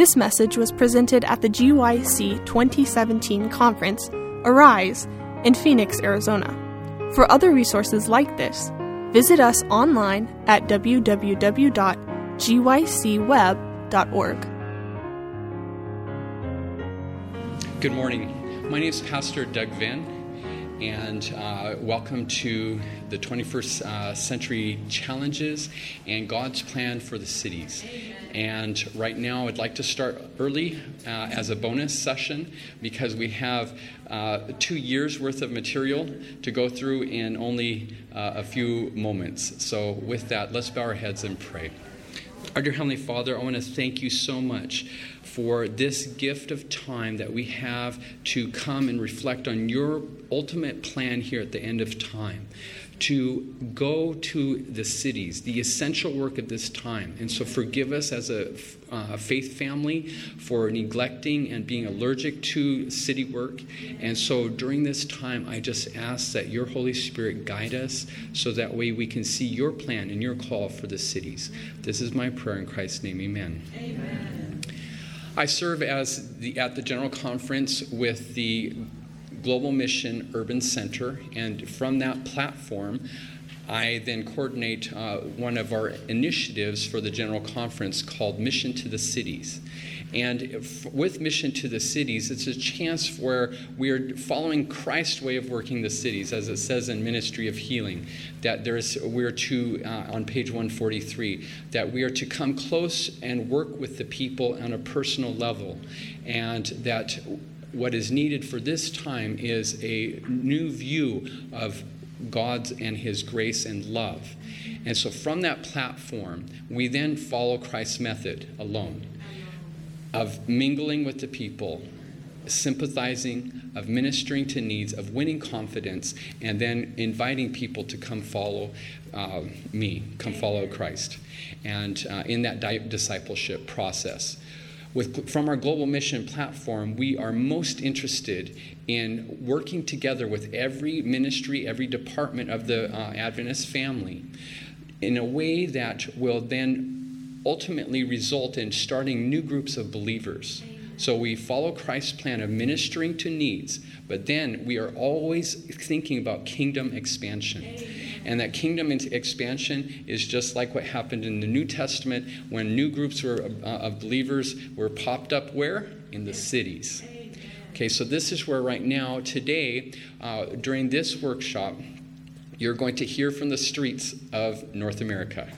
This message was presented at the GYC 2017 conference, Arise, in Phoenix, Arizona. For other resources like this, visit us online at www.gycweb.org. Good morning. My name is Pastor Doug Venn, and uh, welcome to the 21st uh, Century Challenges and God's Plan for the Cities. And right now, I'd like to start early uh, as a bonus session because we have uh, two years worth of material to go through in only uh, a few moments. So, with that, let's bow our heads and pray. Our dear Heavenly Father, I want to thank you so much for this gift of time that we have to come and reflect on your ultimate plan here at the end of time to go to the cities, the essential work of this time. And so forgive us as a uh, faith family for neglecting and being allergic to city work. And so during this time, I just ask that your Holy Spirit guide us so that way we can see your plan and your call for the cities. This is my prayer in Christ's name. Amen. Amen. I serve as the, at the General Conference with the Global Mission Urban Center, and from that platform, I then coordinate uh, one of our initiatives for the General Conference called Mission to the Cities. And if, with Mission to the Cities, it's a chance where we are following Christ's way of working the cities, as it says in Ministry of Healing, that there's we're to uh, on page 143 that we are to come close and work with the people on a personal level, and that what is needed for this time is a new view of God's and His grace and love. And so from that platform, we then follow Christ's method alone of mingling with the people, sympathizing, of ministering to needs, of winning confidence, and then inviting people to come follow uh, me, come follow Christ. And uh, in that di- discipleship process. With, from our global mission platform, we are most interested in working together with every ministry, every department of the uh, Adventist family in a way that will then ultimately result in starting new groups of believers. So we follow Christ's plan of ministering to needs, but then we are always thinking about kingdom expansion. And that kingdom expansion is just like what happened in the New Testament when new groups were, uh, of believers were popped up where? In the cities. Okay, so this is where right now, today, uh, during this workshop, you're going to hear from the streets of North America.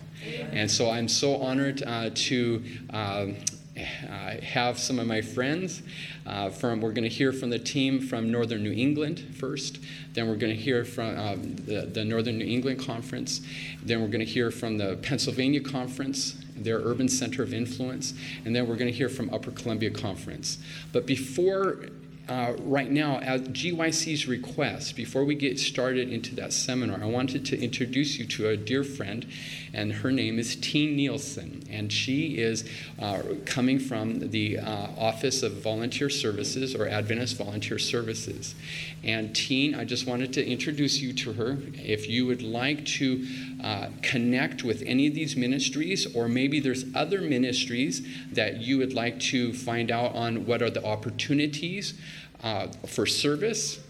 And so I'm so honored uh, to um, uh, have some of my friends uh, from. We're going to hear from the team from Northern New England first. Then we're going to hear from um, the, the Northern New England Conference. Then we're going to hear from the Pennsylvania Conference their urban center of influence, and then we're going to hear from Upper Columbia Conference. But before uh, right now, at GYC's request, before we get started into that seminar, I wanted to introduce you to a dear friend, and her name is Teen Nielsen. And she is uh, coming from the uh, Office of Volunteer Services or Adventist Volunteer Services. And Teen, I just wanted to introduce you to her. If you would like to uh, connect with any of these ministries, or maybe there's other ministries that you would like to find out on what are the opportunities uh, for service,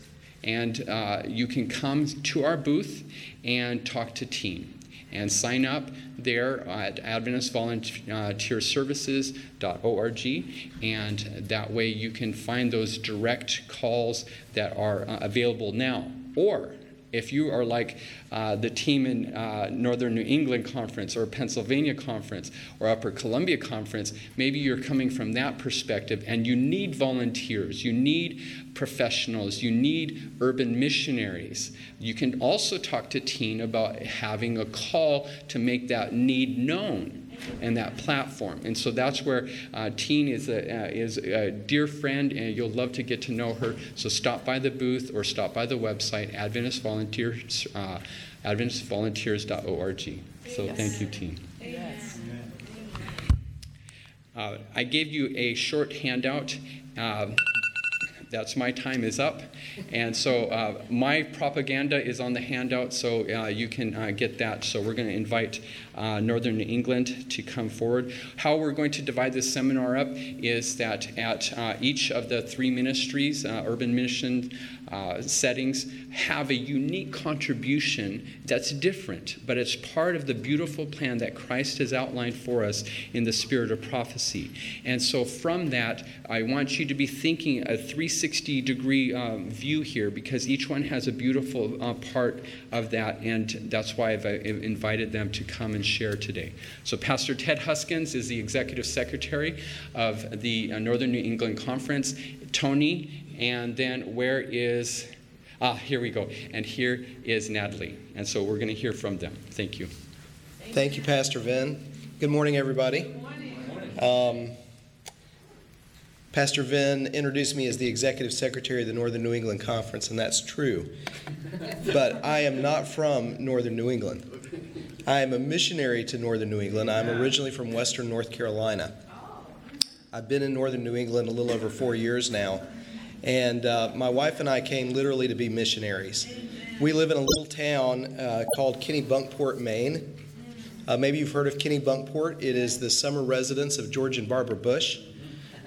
and uh, you can come to our booth and talk to Teen and sign up there at AdventistVolunteerServices.org, and that way you can find those direct calls that are uh, available now. Or if you are like uh, the team in uh, Northern New England Conference or Pennsylvania Conference or Upper Columbia Conference, maybe you're coming from that perspective and you need volunteers, you need professionals, you need urban missionaries. You can also talk to Teen about having a call to make that need known and that platform. And so that's where uh, Teen is a, uh, is a dear friend, and you'll love to get to know her. So stop by the booth or stop by the website, Adventist Volunteers, uh, AdventistVolunteers.org. So yes. thank you, Teen. Yes. Uh, I gave you a short handout. That's my time is up. And so uh, my propaganda is on the handout, so uh, you can uh, get that. So we're going to invite uh, Northern England to come forward. How we're going to divide this seminar up is that at uh, each of the three ministries, uh, urban mission settings, have a unique contribution that's different, but it's part of the beautiful plan that Christ has outlined for us in the spirit of prophecy. And so from that, I want you to be thinking a 360 degree um, view here because each one has a beautiful uh, part of that, and that's why I've, I've invited them to come and share today. So, Pastor Ted Huskins is the executive secretary of the uh, Northern New England Conference. Tony, and then where is. Ah, here we go. And here is Natalie. And so we're going to hear from them. Thank you. Thank you, Pastor Venn. Good morning, everybody. Good morning. Um, Pastor Venn introduced me as the executive secretary of the Northern New England Conference, and that's true. but I am not from Northern New England. I am a missionary to northern New England. I'm originally from western North Carolina. I've been in northern New England a little over four years now. And uh, my wife and I came literally to be missionaries. We live in a little town uh, called Kennebunkport, Maine. Uh, maybe you've heard of Kennebunkport. It is the summer residence of George and Barbara Bush.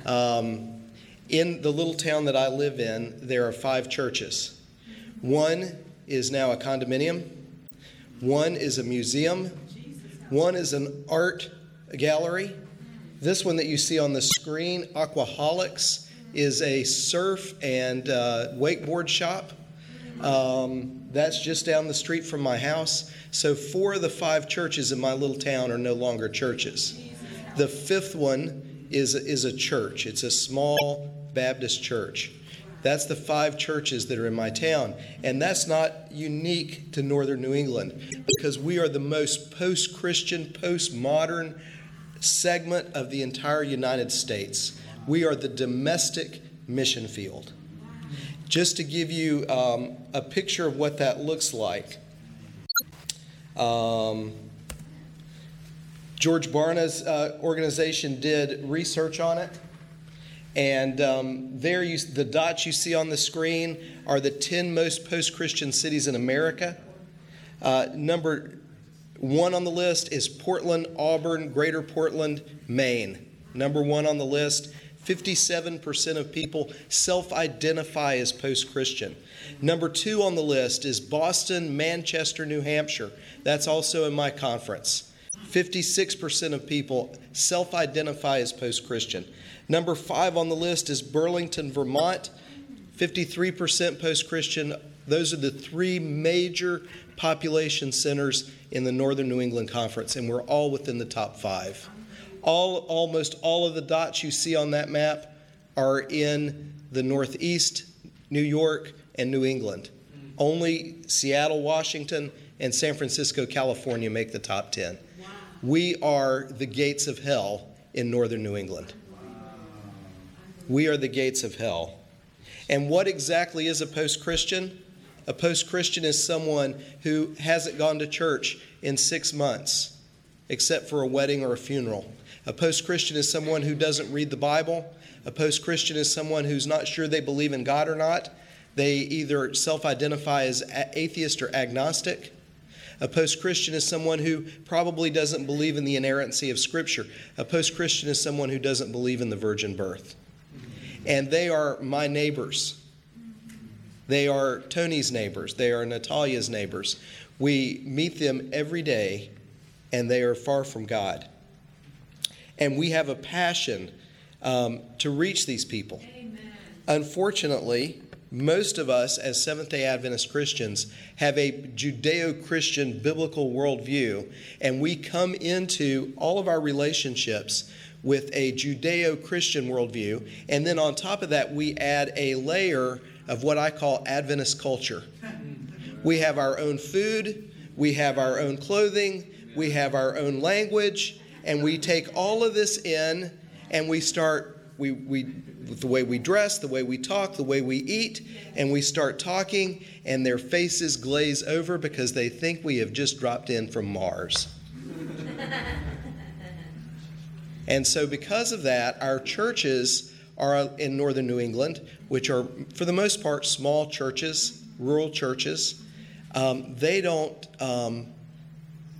Um, in the little town that I live in, there are five churches. One is now a condominium. One is a museum, one is an art gallery. This one that you see on the screen, Aquaholics, is a surf and uh, wakeboard shop. Um, that's just down the street from my house. So, four of the five churches in my little town are no longer churches. The fifth one is, is a church, it's a small Baptist church. That's the five churches that are in my town. And that's not unique to northern New England because we are the most post Christian, post modern segment of the entire United States. We are the domestic mission field. Just to give you um, a picture of what that looks like. Um, George Barna's uh, organization did research on it. And um, there, you, the dots you see on the screen are the 10 most post Christian cities in America. Uh, number one on the list is Portland, Auburn, Greater Portland, Maine. Number one on the list. 57% of people self identify as post Christian. Number two on the list is Boston, Manchester, New Hampshire. That's also in my conference. 56% of people self identify as post Christian. Number five on the list is Burlington, Vermont, 53% post Christian. Those are the three major population centers in the Northern New England Conference, and we're all within the top five. All, almost all of the dots you see on that map are in the Northeast, New York, and New England. Only Seattle, Washington, and San Francisco, California make the top 10. We are the gates of hell in Northern New England. We are the gates of hell. And what exactly is a post Christian? A post Christian is someone who hasn't gone to church in six months, except for a wedding or a funeral. A post Christian is someone who doesn't read the Bible. A post Christian is someone who's not sure they believe in God or not. They either self identify as atheist or agnostic. A post Christian is someone who probably doesn't believe in the inerrancy of Scripture. A post Christian is someone who doesn't believe in the virgin birth and they are my neighbors. They are Tony's neighbors. They are Natalia's neighbors. We meet them every day, and they are far from God. And we have a passion um, to reach these people. Amen. Unfortunately, most of us as Seventh day Adventist Christians have a Judeo Christian biblical worldview, and we come into all of our relationships with a Judeo Christian worldview. And then on top of that, we add a layer of what I call Adventist culture. We have our own food, we have our own clothing, we have our own language, and we take all of this in and we start, we, we, the way we dress, the way we talk, the way we eat, and we start talking, and their faces glaze over because they think we have just dropped in from Mars. And so, because of that, our churches are in northern New England, which are, for the most part, small churches, rural churches. Um, they don't. Um,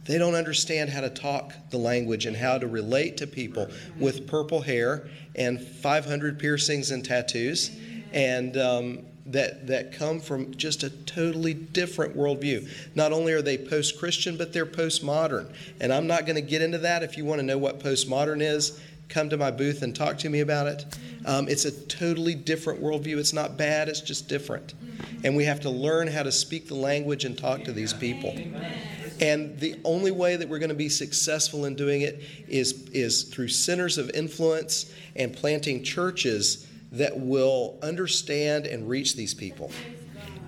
they don't understand how to talk the language and how to relate to people with purple hair and 500 piercings and tattoos, and um, that that come from just a totally different worldview. Not only are they post-Christian, but they're postmodern. And I'm not going to get into that. If you want to know what postmodern is, come to my booth and talk to me about it. Um, it's a totally different worldview. It's not bad, it's just different. And we have to learn how to speak the language and talk to these people. And the only way that we're going to be successful in doing it is, is through centers of influence and planting churches that will understand and reach these people.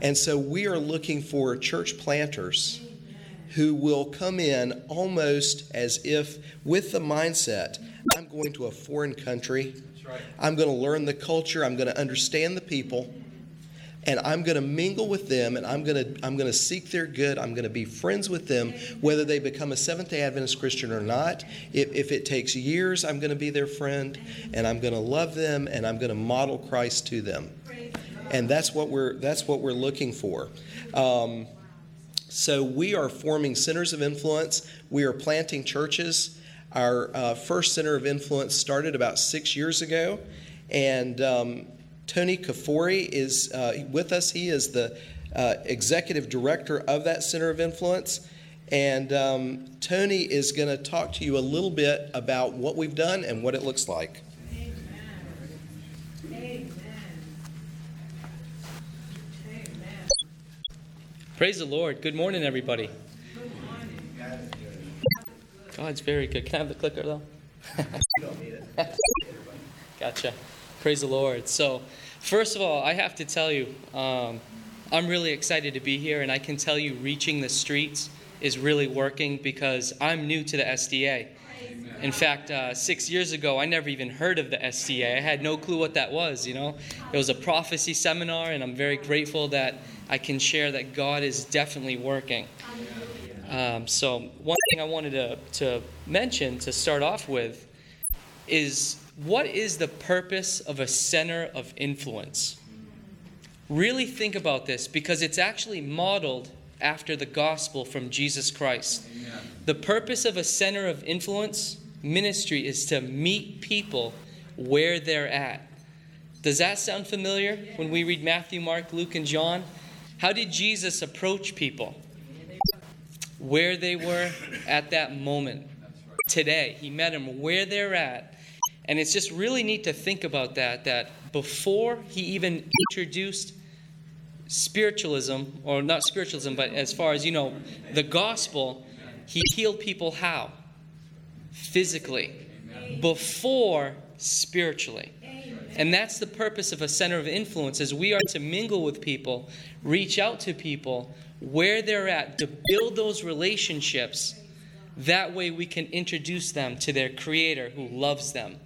And so we are looking for church planters who will come in almost as if with the mindset I'm going to a foreign country. I'm going to learn the culture. I'm going to understand the people. And I'm going to mingle with them and I'm going to, I'm going to seek their good. I'm going to be friends with them, whether they become a Seventh day Adventist Christian or not. If, if it takes years, I'm going to be their friend and I'm going to love them and I'm going to model Christ to them. And that's what we're, that's what we're looking for. Um, so we are forming centers of influence. We are planting churches. Our uh, first center of influence started about six years ago, and um, Tony Kafori is uh, with us. He is the uh, executive director of that center of influence. And um, Tony is going to talk to you a little bit about what we've done and what it looks like. Praise the Lord. Good morning, everybody. God's very good. Can I have the clicker, though? gotcha. Praise the Lord. So, first of all, I have to tell you, um, I'm really excited to be here, and I can tell you, reaching the streets is really working because I'm new to the SDA. In fact, uh, six years ago, I never even heard of the SDA. I had no clue what that was, you know. It was a prophecy seminar, and I'm very grateful that I can share that God is definitely working. Um, so, one thing I wanted to, to mention to start off with is what is the purpose of a center of influence? Really think about this because it's actually modeled after the gospel from Jesus Christ. The purpose of a center of influence ministry is to meet people where they're at. Does that sound familiar when we read Matthew, Mark, Luke, and John? How did Jesus approach people? Where they were at that moment. Today, he met them where they're at. And it's just really neat to think about that, that before he even introduced spiritualism, or not spiritualism, but as far as, you know, the gospel, he healed people how? Physically. Before spiritually. And that's the purpose of a center of influence is we are to mingle with people, reach out to people where they're at, to build those relationships. That way we can introduce them to their creator who loves them.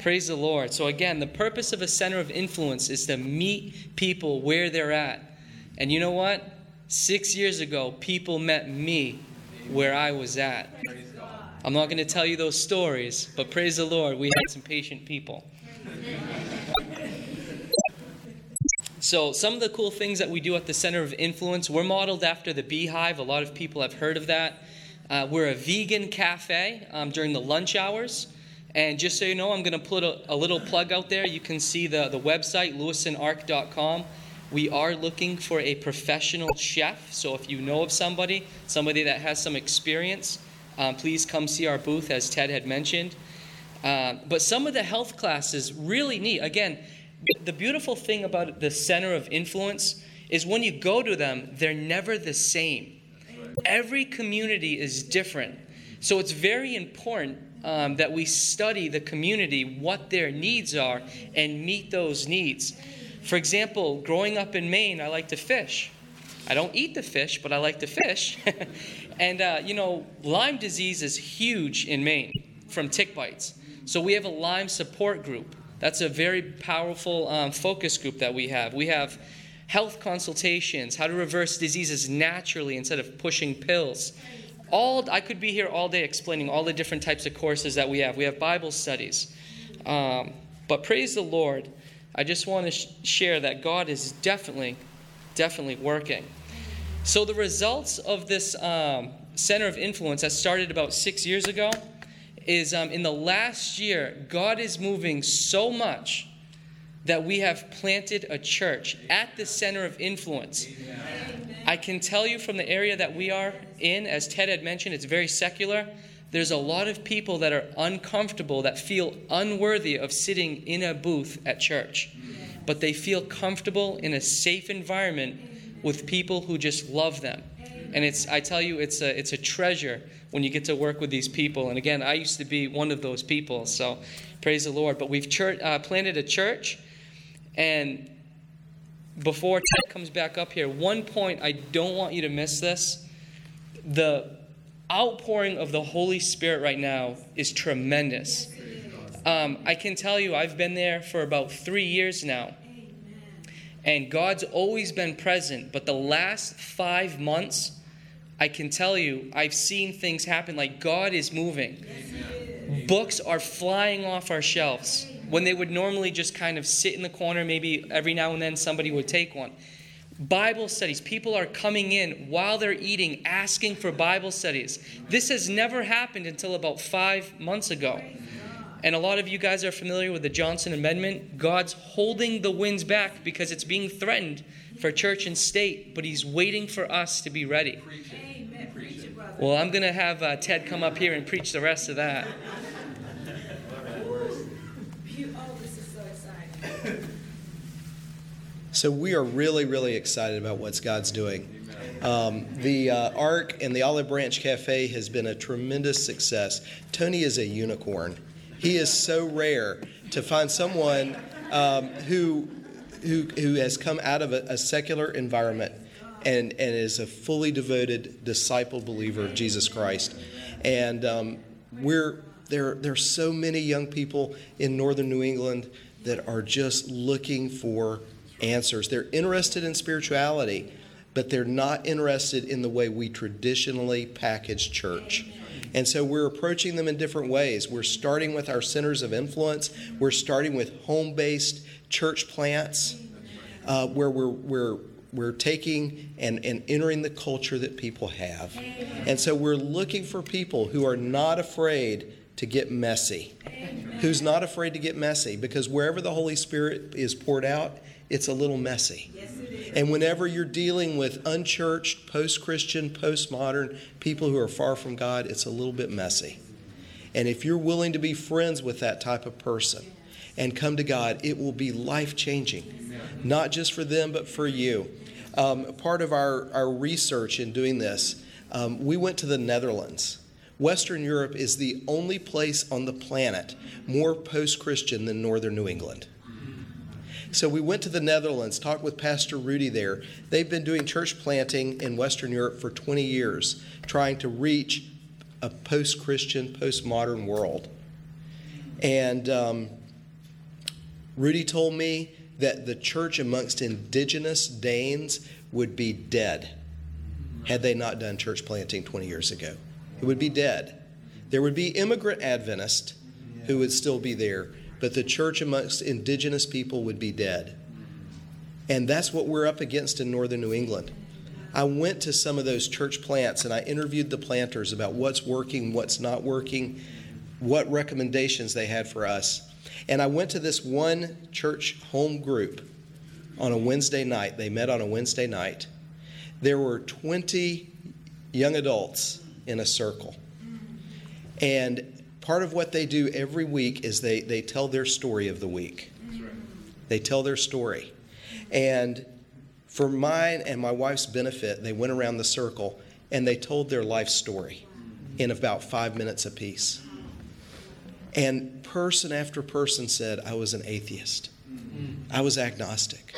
Praise the Lord. So again, the purpose of a center of influence is to meet people where they're at. And you know what? 6 years ago, people met me where I was at. I'm not going to tell you those stories, but praise the Lord, we had some patient people. So, some of the cool things that we do at the Center of Influence, we're modeled after the Beehive. A lot of people have heard of that. Uh, we're a vegan cafe um, during the lunch hours. And just so you know, I'm going to put a, a, little plug out there. You can see the, the website, lewisonark.com. We are looking for a professional chef. So if you know of somebody, somebody that has some experience, um, please come see our booth, as Ted had mentioned. Uh, but some of the health classes really neat. Again, the beautiful thing about the center of influence is when you go to them, they're never the same. Every community is different. So it's very important um, that we study the community, what their needs are, and meet those needs. For example, growing up in Maine, I like to fish. I don't eat the fish, but I like to fish. and, uh, you know, Lyme disease is huge in Maine from tick bites. So we have a Lyme support group. That's a very powerful um, focus group that we have. We have health consultations, how to reverse diseases naturally instead of pushing pills. All I could be here all day explaining all the different types of courses that we have. We have Bible studies. Um, But praise the Lord, I just want to sh- share that God is definitely, definitely working. So, the results of this um, center of influence that started about six years ago is um, in the last year, God is moving so much that we have planted a church at the center of influence. I can tell you from the area that we are in, as Ted had mentioned, it's very secular. There's a lot of people that are uncomfortable, that feel unworthy of sitting in a booth at church. But they feel comfortable in a safe environment with people who just love them. And it's, I tell you, it's a, it's a treasure when you get to work with these people. And again, I used to be one of those people, so praise the Lord. But we've church, uh, planted a church, and before Ted comes back up here, one point I don't want you to miss this. The outpouring of the Holy Spirit right now is tremendous. Um, I can tell you, I've been there for about three years now. And God's always been present, but the last five months, I can tell you, I've seen things happen like God is moving. Amen. Books are flying off our shelves when they would normally just kind of sit in the corner, maybe every now and then somebody would take one. Bible studies. People are coming in while they're eating, asking for Bible studies. This has never happened until about five months ago. And a lot of you guys are familiar with the Johnson Amendment. God's holding the winds back because it's being threatened for church and state, but He's waiting for us to be ready. Well, I'm going to have uh, Ted come up here and preach the rest of that. So we are really, really excited about what God's doing. Um, the uh, Ark and the Olive Branch Cafe has been a tremendous success. Tony is a unicorn. He is so rare to find someone um, who, who, who has come out of a, a secular environment and, and is a fully devoted disciple believer of Jesus Christ. And um, we're there, there are so many young people in northern New England that are just looking for answers. They're interested in spirituality, but they're not interested in the way we traditionally package church. And so we're approaching them in different ways. We're starting with our centers of influence, we're starting with home based church plants uh, where we're, we're we're taking and, and entering the culture that people have. And so we're looking for people who are not afraid to get messy. Who's not afraid to get messy because wherever the Holy Spirit is poured out, it's a little messy. And whenever you're dealing with unchurched, post Christian, post-modern people who are far from God, it's a little bit messy. And if you're willing to be friends with that type of person and come to God, it will be life changing, not just for them, but for you. Um, part of our, our research in doing this, um, we went to the Netherlands. Western Europe is the only place on the planet more post Christian than northern New England. So we went to the Netherlands, talked with Pastor Rudy there. They've been doing church planting in Western Europe for 20 years, trying to reach a post Christian, post modern world. And um, Rudy told me that the church amongst indigenous Danes would be dead had they not done church planting 20 years ago. It would be dead. There would be immigrant Adventists who would still be there, but the church amongst indigenous people would be dead. And that's what we're up against in northern New England. I went to some of those church plants and I interviewed the planters about what's working, what's not working, what recommendations they had for us. And I went to this one church home group on a Wednesday night. They met on a Wednesday night. There were 20 young adults in a circle. And part of what they do every week is they, they tell their story of the week. They tell their story. And for mine and my wife's benefit, they went around the circle and they told their life story in about five minutes apiece. And person after person said, I was an atheist. I was agnostic.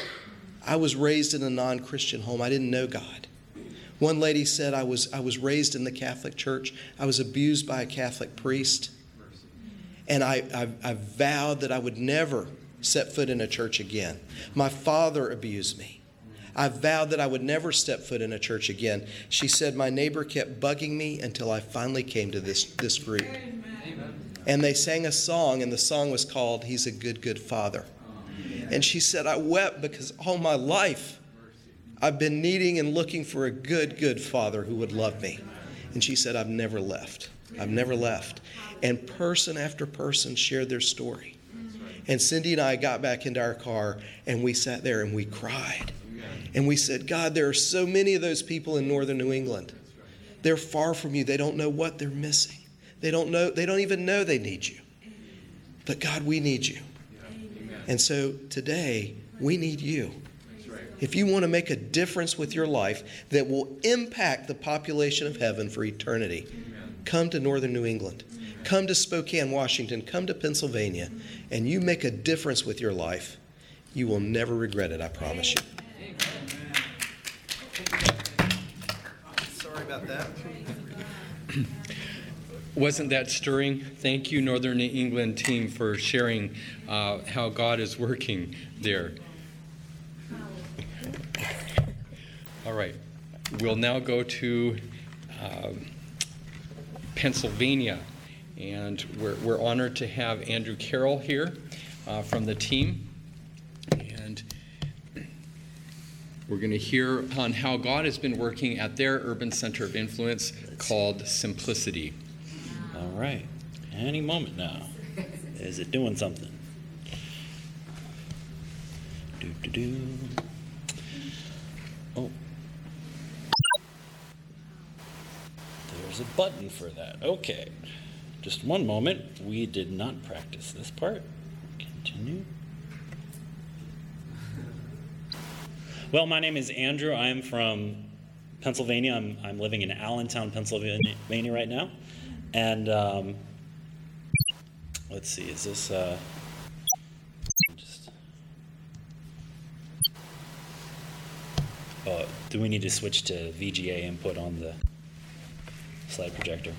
I was raised in a non Christian home. I didn't know God. One lady said, I was, I was raised in the Catholic Church. I was abused by a Catholic priest. And I, I, I vowed that I would never set foot in a church again. My father abused me. I vowed that I would never step foot in a church again. She said, My neighbor kept bugging me until I finally came to this, this group. Amen. And they sang a song, and the song was called He's a Good, Good Father. And she said, I wept because all my life I've been needing and looking for a good, good father who would love me. And she said, I've never left. I've never left. And person after person shared their story. And Cindy and I got back into our car and we sat there and we cried. And we said, God, there are so many of those people in northern New England. They're far from you. They don't know what they're missing. They don't know, they don't even know they need you. But God, we need you. And so today, we need you. If you want to make a difference with your life that will impact the population of heaven for eternity, come to northern New England. Come to Spokane, Washington. Come to Pennsylvania. And you make a difference with your life. You will never regret it, I promise you. Sorry about that. Wasn't that stirring? Thank you, Northern New England team, for sharing uh, how God is working there. All right, we'll now go to uh, Pennsylvania, and we're, we're honored to have Andrew Carroll here uh, from the team. And we're going to hear on how God has been working at their urban center of influence called Simplicity. All right. Any moment now. Is it doing something? Do, do, do. Oh. There's a button for that. Okay. Just one moment. We did not practice this part. Continue. Well, my name is Andrew. I'm from Pennsylvania. I'm, I'm living in Allentown, Pennsylvania right now. And um, let's see, is this. Uh, just, oh, do we need to switch to VGA input on the slide projector?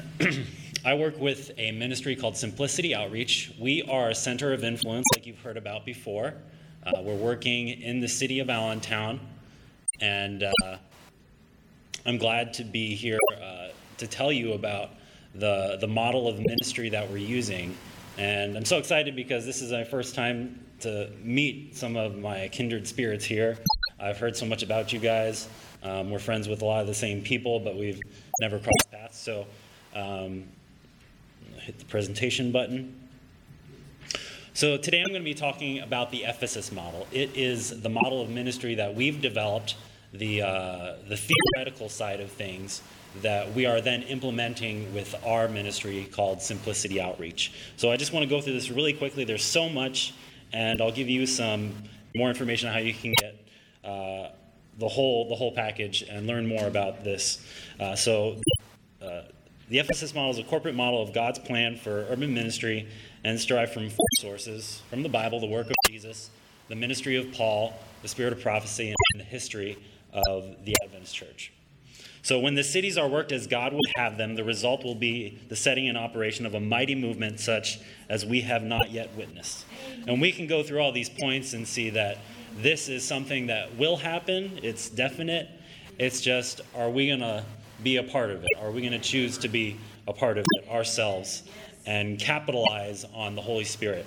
I work with a ministry called Simplicity Outreach. We are a center of influence, like you've heard about before. Uh, we're working in the city of Allentown, and uh, I'm glad to be here uh, to tell you about the, the model of ministry that we're using. And I'm so excited because this is my first time to meet some of my kindred spirits here. I've heard so much about you guys. Um, we're friends with a lot of the same people, but we've never crossed paths. So, um, hit the presentation button. So, today I'm going to be talking about the Ephesus model. It is the model of ministry that we've developed, the, uh, the theoretical side of things that we are then implementing with our ministry called Simplicity Outreach. So, I just want to go through this really quickly. There's so much, and I'll give you some more information on how you can get. Uh, the whole the whole package and learn more about this. Uh, so, uh, the Ephesus model is a corporate model of God's plan for urban ministry and it's derived from four sources: from the Bible, the work of Jesus, the ministry of Paul, the spirit of prophecy, and the history of the Adventist Church. So, when the cities are worked as God would have them, the result will be the setting in operation of a mighty movement such as we have not yet witnessed. And we can go through all these points and see that this is something that will happen. It's definite. It's just, are we going to be a part of it? Are we going to choose to be a part of it ourselves and capitalize on the Holy Spirit?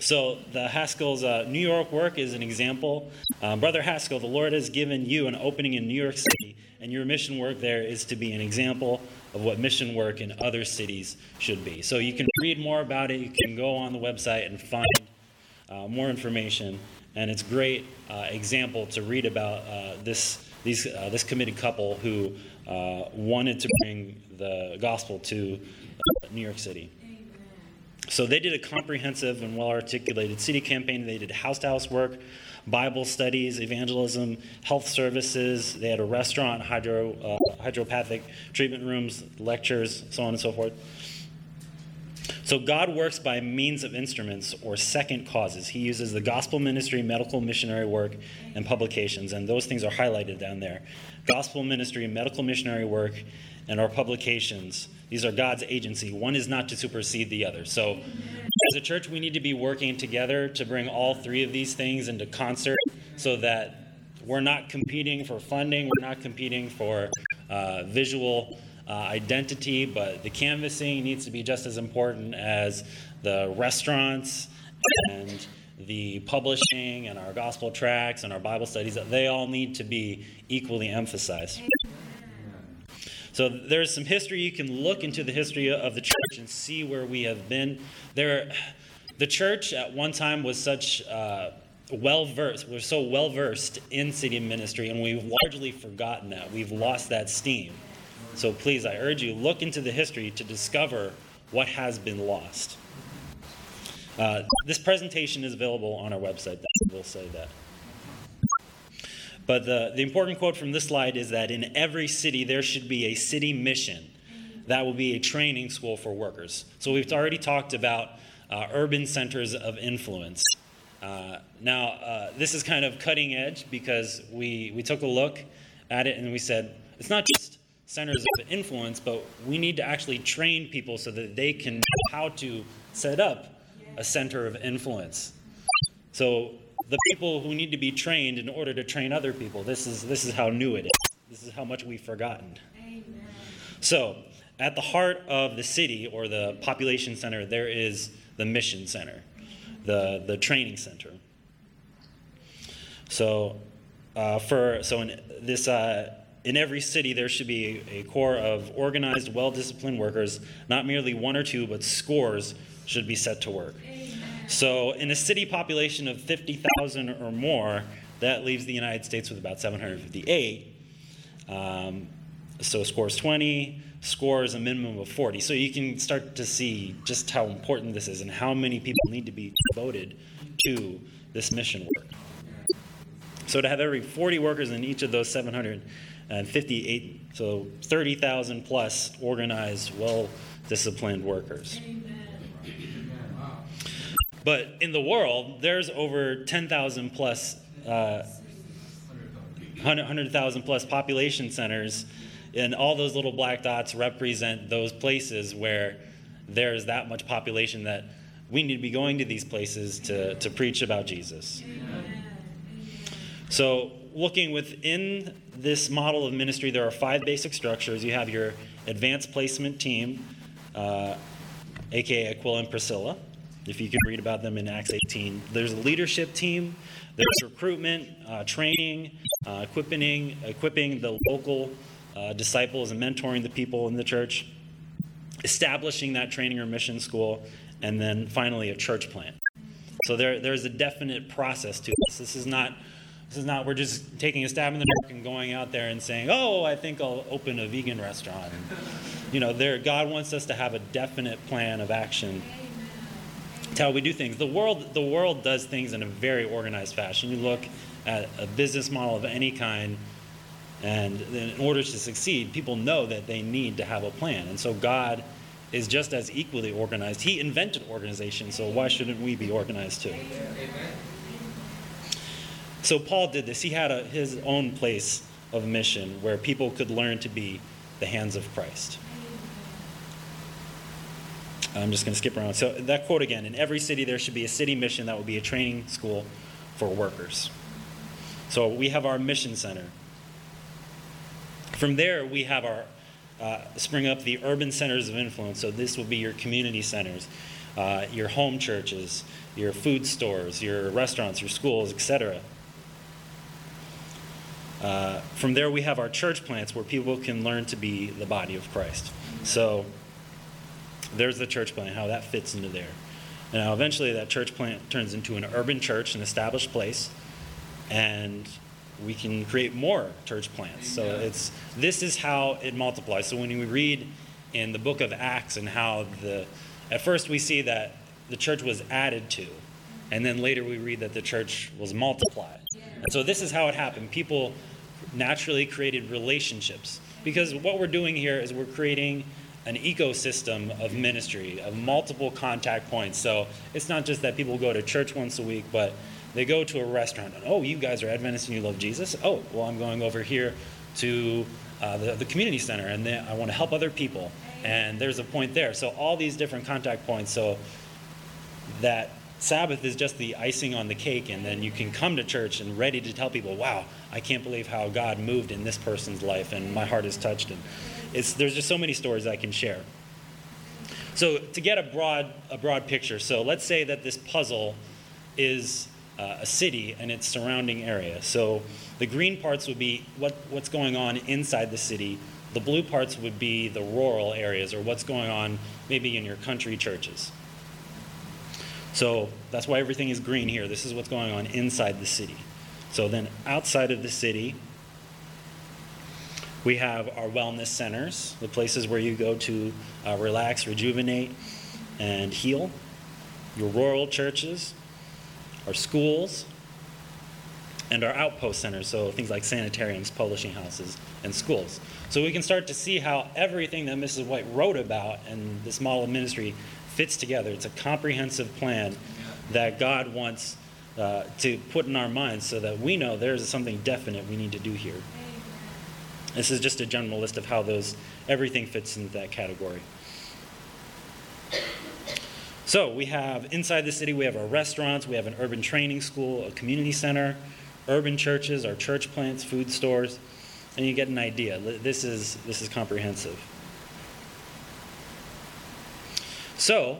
So, the Haskell's uh, New York work is an example. Um, Brother Haskell, the Lord has given you an opening in New York City, and your mission work there is to be an example of what mission work in other cities should be. So, you can read more about it. You can go on the website and find uh, more information. And it's a great uh, example to read about uh, this, these, uh, this committed couple who uh, wanted to bring the gospel to uh, New York City. So they did a comprehensive and well articulated city campaign. They did house to house work, Bible studies, evangelism, health services. They had a restaurant, hydro, hydropathic treatment rooms, lectures, so on and so forth. So God works by means of instruments or second causes. He uses the gospel ministry, medical missionary work, and publications, and those things are highlighted down there. Gospel ministry, medical missionary work, and our publications. These are God's agency. One is not to supersede the other. So, as a church, we need to be working together to bring all three of these things into concert so that we're not competing for funding, we're not competing for uh, visual uh, identity, but the canvassing needs to be just as important as the restaurants and the publishing and our gospel tracts and our Bible studies. They all need to be equally emphasized. So there's some history. You can look into the history of the church and see where we have been. There, the church at one time was such uh, well versed. We're so well versed in city ministry, and we've largely forgotten that. We've lost that steam. So please, I urge you, look into the history to discover what has been lost. Uh, this presentation is available on our website. We'll say that. But the, the important quote from this slide is that in every city there should be a city mission. That will be a training school for workers. So we've already talked about uh, urban centers of influence. Uh, now, uh, this is kind of cutting edge because we, we took a look at it and we said it's not just centers of influence, but we need to actually train people so that they can know how to set up a center of influence. So the people who need to be trained in order to train other people. This is, this is how new it is. This is how much we've forgotten. Amen. So, at the heart of the city or the population center, there is the mission center, the, the training center. So, uh, for so in this uh, in every city there should be a, core of organized, well-disciplined workers. Not merely one or two, but scores should be set to work. So, in a city population of 50,000 or more, that leaves the United States with about 758. Um, so, scores 20, scores a minimum of 40. So, you can start to see just how important this is and how many people need to be devoted to this mission work. So, to have every 40 workers in each of those 758, so 30,000 plus organized, well disciplined workers. But in the world, there's over 10,000 plus, uh, 100,000 plus population centers, and all those little black dots represent those places where there's that much population that we need to be going to these places to, to preach about Jesus. So, looking within this model of ministry, there are five basic structures. You have your advanced placement team, uh, aka Aquila and Priscilla if you can read about them in Acts 18. There's a leadership team, there's recruitment, uh, training, uh, equipping, equipping the local uh, disciples and mentoring the people in the church, establishing that training or mission school, and then finally a church plant. So there, there's a definite process to this. This is not this is not we're just taking a stab in the dark and going out there and saying, "Oh, I think I'll open a vegan restaurant." You know, there God wants us to have a definite plan of action how we do things. The world, the world does things in a very organized fashion. You look at a business model of any kind, and in order to succeed, people know that they need to have a plan. And so God is just as equally organized. He invented organization, so why shouldn't we be organized too? So Paul did this. He had a, his own place of mission where people could learn to be the hands of Christ. I'm just going to skip around. So, that quote again in every city, there should be a city mission that will be a training school for workers. So, we have our mission center. From there, we have our uh, spring up the urban centers of influence. So, this will be your community centers, uh, your home churches, your food stores, your restaurants, your schools, etc. Uh, from there, we have our church plants where people can learn to be the body of Christ. So, there's the church plant, how that fits into there. Now, eventually, that church plant turns into an urban church, an established place, and we can create more church plants. So it's this is how it multiplies. So when we read in the book of Acts and how the at first we see that the church was added to, and then later we read that the church was multiplied. And so this is how it happened. People naturally created relationships because what we're doing here is we're creating an ecosystem of ministry, of multiple contact points. So it's not just that people go to church once a week, but they go to a restaurant and, oh, you guys are Adventists and you love Jesus? Oh, well, I'm going over here to uh, the, the community center and they, I want to help other people. And there's a point there. So all these different contact points. So that Sabbath is just the icing on the cake, and then you can come to church and ready to tell people, wow, I can't believe how God moved in this person's life, and my heart is touched. And there's just so many stories I can share. So to get a broad, a broad picture, so let's say that this puzzle is uh, a city and its surrounding area. So the green parts would be what, what's going on inside the city. The blue parts would be the rural areas or what's going on maybe in your country churches. So that's why everything is green here. This is what's going on inside the city. So then outside of the city, we have our wellness centers, the places where you go to uh, relax, rejuvenate, and heal. Your rural churches, our schools, and our outpost centers, so things like sanitariums, publishing houses, and schools. So we can start to see how everything that Mrs. White wrote about and this model of ministry fits together. It's a comprehensive plan that God wants uh, to put in our minds so that we know there's something definite we need to do here. This is just a general list of how those everything fits into that category. So we have inside the city, we have our restaurants, we have an urban training school, a community center, urban churches, our church plants, food stores, and you get an idea. This is this is comprehensive. So,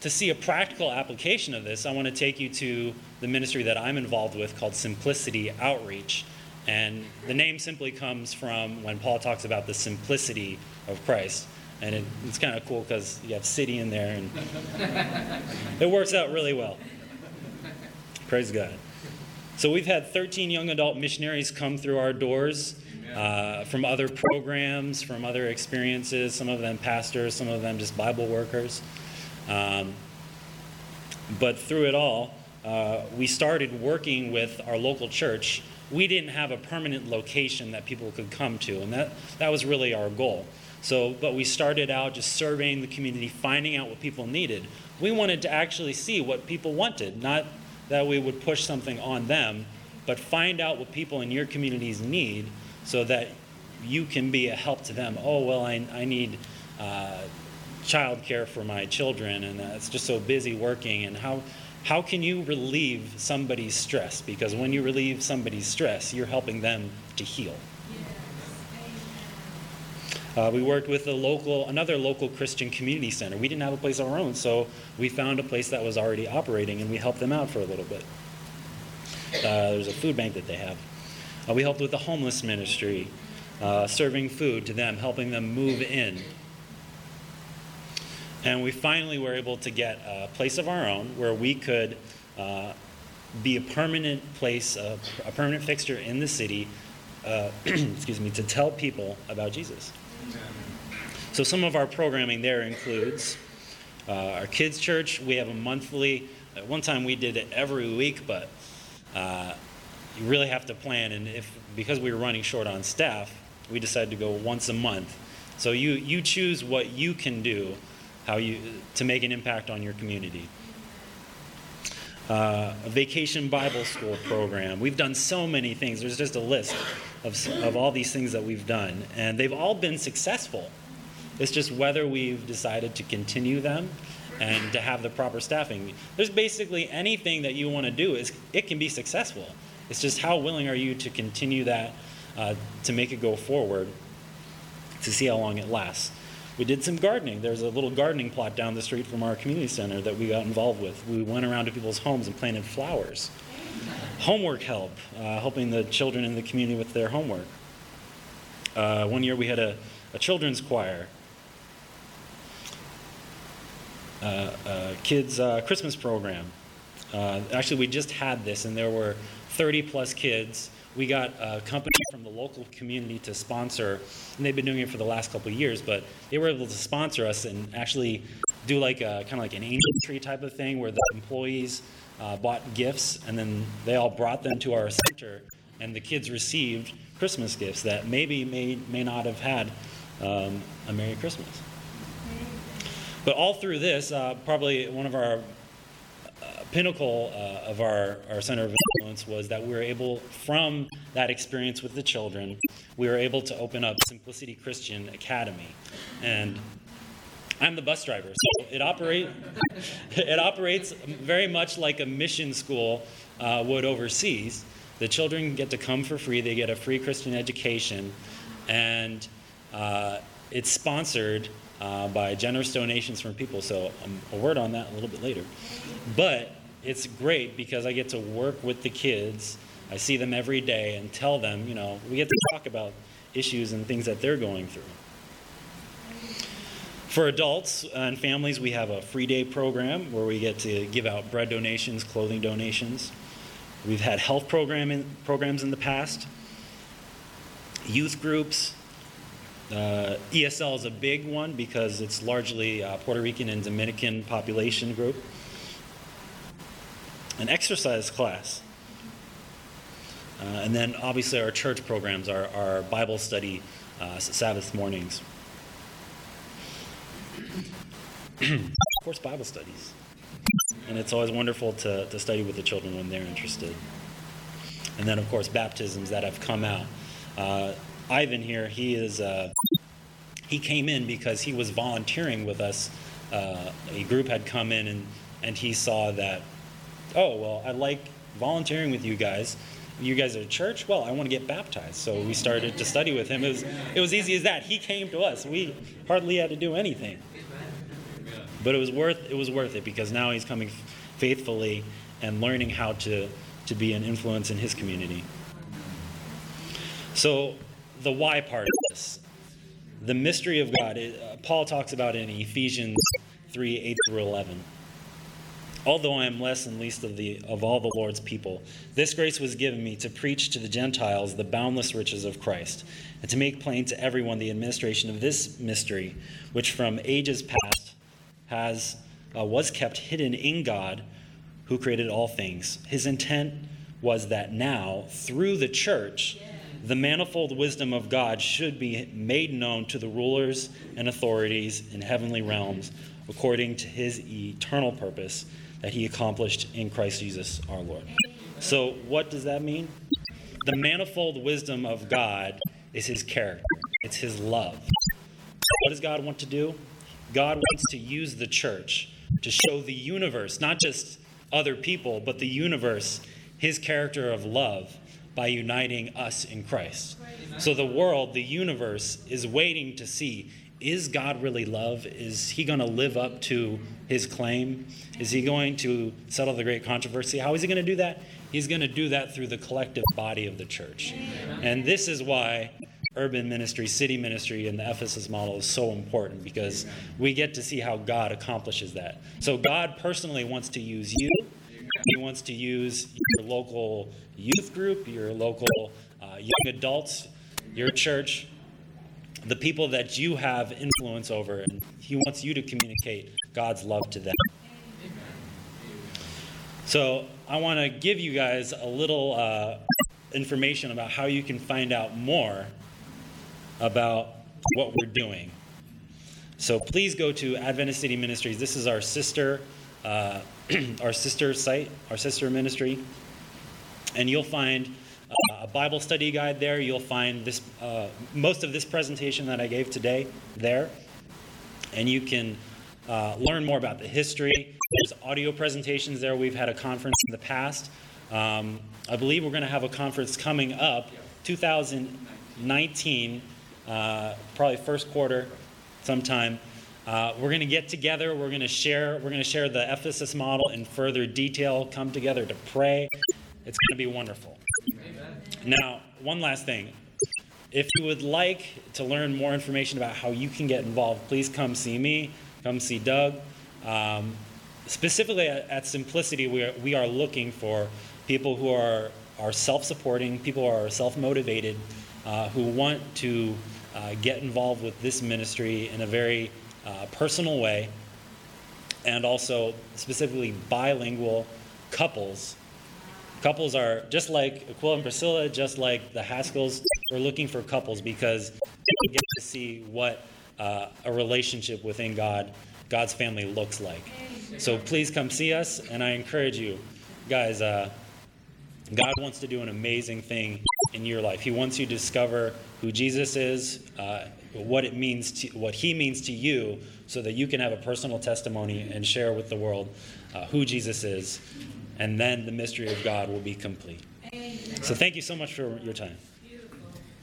to see a practical application of this, I want to take you to the ministry that I'm involved with called Simplicity Outreach. And the name simply comes from when Paul talks about the simplicity of Christ. And it, it's kind of cool because you have city in there, and it works out really well. Praise God. So we've had 13 young adult missionaries come through our doors uh, from other programs, from other experiences, some of them pastors, some of them just Bible workers. Um, but through it all, uh, we started working with our local church. We didn't have a permanent location that people could come to, and that, that was really our goal. So, but we started out just surveying the community, finding out what people needed. We wanted to actually see what people wanted, not that we would push something on them, but find out what people in your communities need so that you can be a help to them. Oh, well, I, I need uh, childcare for my children, and it's just so busy working. And how, how can you relieve somebody's stress? Because when you relieve somebody's stress, you're helping them to heal. Uh, we worked with a local, another local Christian community center. We didn't have a place of our own, so we found a place that was already operating, and we helped them out for a little bit. Uh, there's a food bank that they have. Uh, we helped with the homeless ministry, uh, serving food to them, helping them move in. And we finally were able to get a place of our own where we could uh, be a permanent place, a permanent fixture in the city, uh, excuse me, to tell people about Jesus. So some of our programming there includes uh, our kids' church. We have a monthly. At one time we did it every week, but uh, you really have to plan. And if because we were running short on staff, we decided to go once a month. So you you choose what you can do, how you to make an impact on your community. Uh, a vacation Bible school program. We've done so many things. There's just a list of, of all these things that we've done, and they've all been successful. It's just whether we've decided to continue them and to have the proper staffing. There's basically anything that you want to do is it can be successful. It's just how willing are you to continue that uh, to make it go forward to see how long it lasts. We did some gardening. There's a little gardening plot down the street from our community center that we got involved with. We went around to people's homes and planted flowers. Homework help, uh, helping the children in the community with their homework. Uh, one year we had a, a children's choir uh, uh, kids' uh, Christmas program. actually, we just had this, and there were 30 plus kids. We got a company from the local community to sponsor, and they've been doing it for the last couple of years, but they were able to sponsor us and actually do like a kind of like an angel tree type of thing where the employees uh, bought gifts and then they all brought them to our center, and the kids received Christmas gifts that maybe may, may not have had um, a Merry Christmas. But all through this, uh, probably one of our pinnacle uh, of our, our center of influence was that we were able, from that experience with the children, we were able to open up Simplicity Christian Academy. And I'm the bus driver, so it, operate, it operates very much like a mission school uh, would overseas. The children get to come for free, they get a free Christian education, and uh, it's sponsored uh, by generous donations from people. So um, a word on that a little bit later. But it's great because I get to work with the kids. I see them every day and tell them, you know, we get to talk about issues and things that they're going through. For adults and families, we have a free day program where we get to give out bread donations, clothing donations. We've had health program in, programs in the past, youth groups. Uh, ESL is a big one because it's largely uh, Puerto Rican and Dominican population group. An exercise class. Uh, and then obviously our church programs, our, our Bible study uh, Sabbath mornings. of course, Bible studies. And it's always wonderful to, to study with the children when they're interested. And then, of course, baptisms that have come out. Uh, Ivan here, he is uh, he came in because he was volunteering with us. Uh, a group had come in and, and he saw that, oh, well, I like volunteering with you guys. You guys are a church? Well, I want to get baptized. So we started to study with him. It was, it was easy as that. He came to us. We hardly had to do anything. But it was worth it was worth it because now he's coming faithfully and learning how to, to be an influence in his community. So the why part of this, the mystery of God, uh, Paul talks about in Ephesians 3 8 through 11. Although I am less and least of, the, of all the Lord's people, this grace was given me to preach to the Gentiles the boundless riches of Christ, and to make plain to everyone the administration of this mystery, which from ages past has, uh, was kept hidden in God who created all things. His intent was that now, through the church, the manifold wisdom of God should be made known to the rulers and authorities in heavenly realms according to his eternal purpose that he accomplished in Christ Jesus our Lord. So, what does that mean? The manifold wisdom of God is his character, it's his love. What does God want to do? God wants to use the church to show the universe, not just other people, but the universe, his character of love by uniting us in Christ. So the world, the universe, is waiting to see is God really love? Is he going to live up to his claim? Is he going to settle the great controversy? How is he going to do that? He's going to do that through the collective body of the church. And this is why urban ministry, city ministry, and the Ephesus model is so important because we get to see how God accomplishes that. So, God personally wants to use you, He wants to use your local youth group, your local uh, young adults, your church, the people that you have influence over, and He wants you to communicate God's love to them. So, I want to give you guys a little uh, information about how you can find out more about what we're doing. So please go to Adventist City Ministries. This is our sister, uh, our sister site, our sister ministry, and you'll find uh, a Bible study guide there. You'll find this uh, most of this presentation that I gave today there, and you can uh, learn more about the history. There's audio presentations there. We've had a conference in the past. Um, I believe we're going to have a conference coming up, 2019 uh, probably first quarter sometime. Uh, we're going to get together. We're going to share. We're going to share the Ephesus model in further detail. Come together to pray. It's going to be wonderful. Now, one last thing. If you would like to learn more information about how you can get involved, please come see me. Come see Doug. Um, specifically at, at, Simplicity, we are, we are looking for people who are, are self supporting, people who are self motivated, uh, who want to uh, get involved with this ministry in a very uh, personal way, and also specifically bilingual couples. Couples are just like Aquila and Priscilla, just like the Haskells. We're looking for couples because we get to see what uh, a relationship within God, God's family looks like. So please come see us, and I encourage you, guys. Uh, God wants to do an amazing thing in your life. He wants you to discover who Jesus is, uh, what it means to what He means to you, so that you can have a personal testimony and share with the world uh, who Jesus is, and then the mystery of God will be complete. So, thank you so much for your time.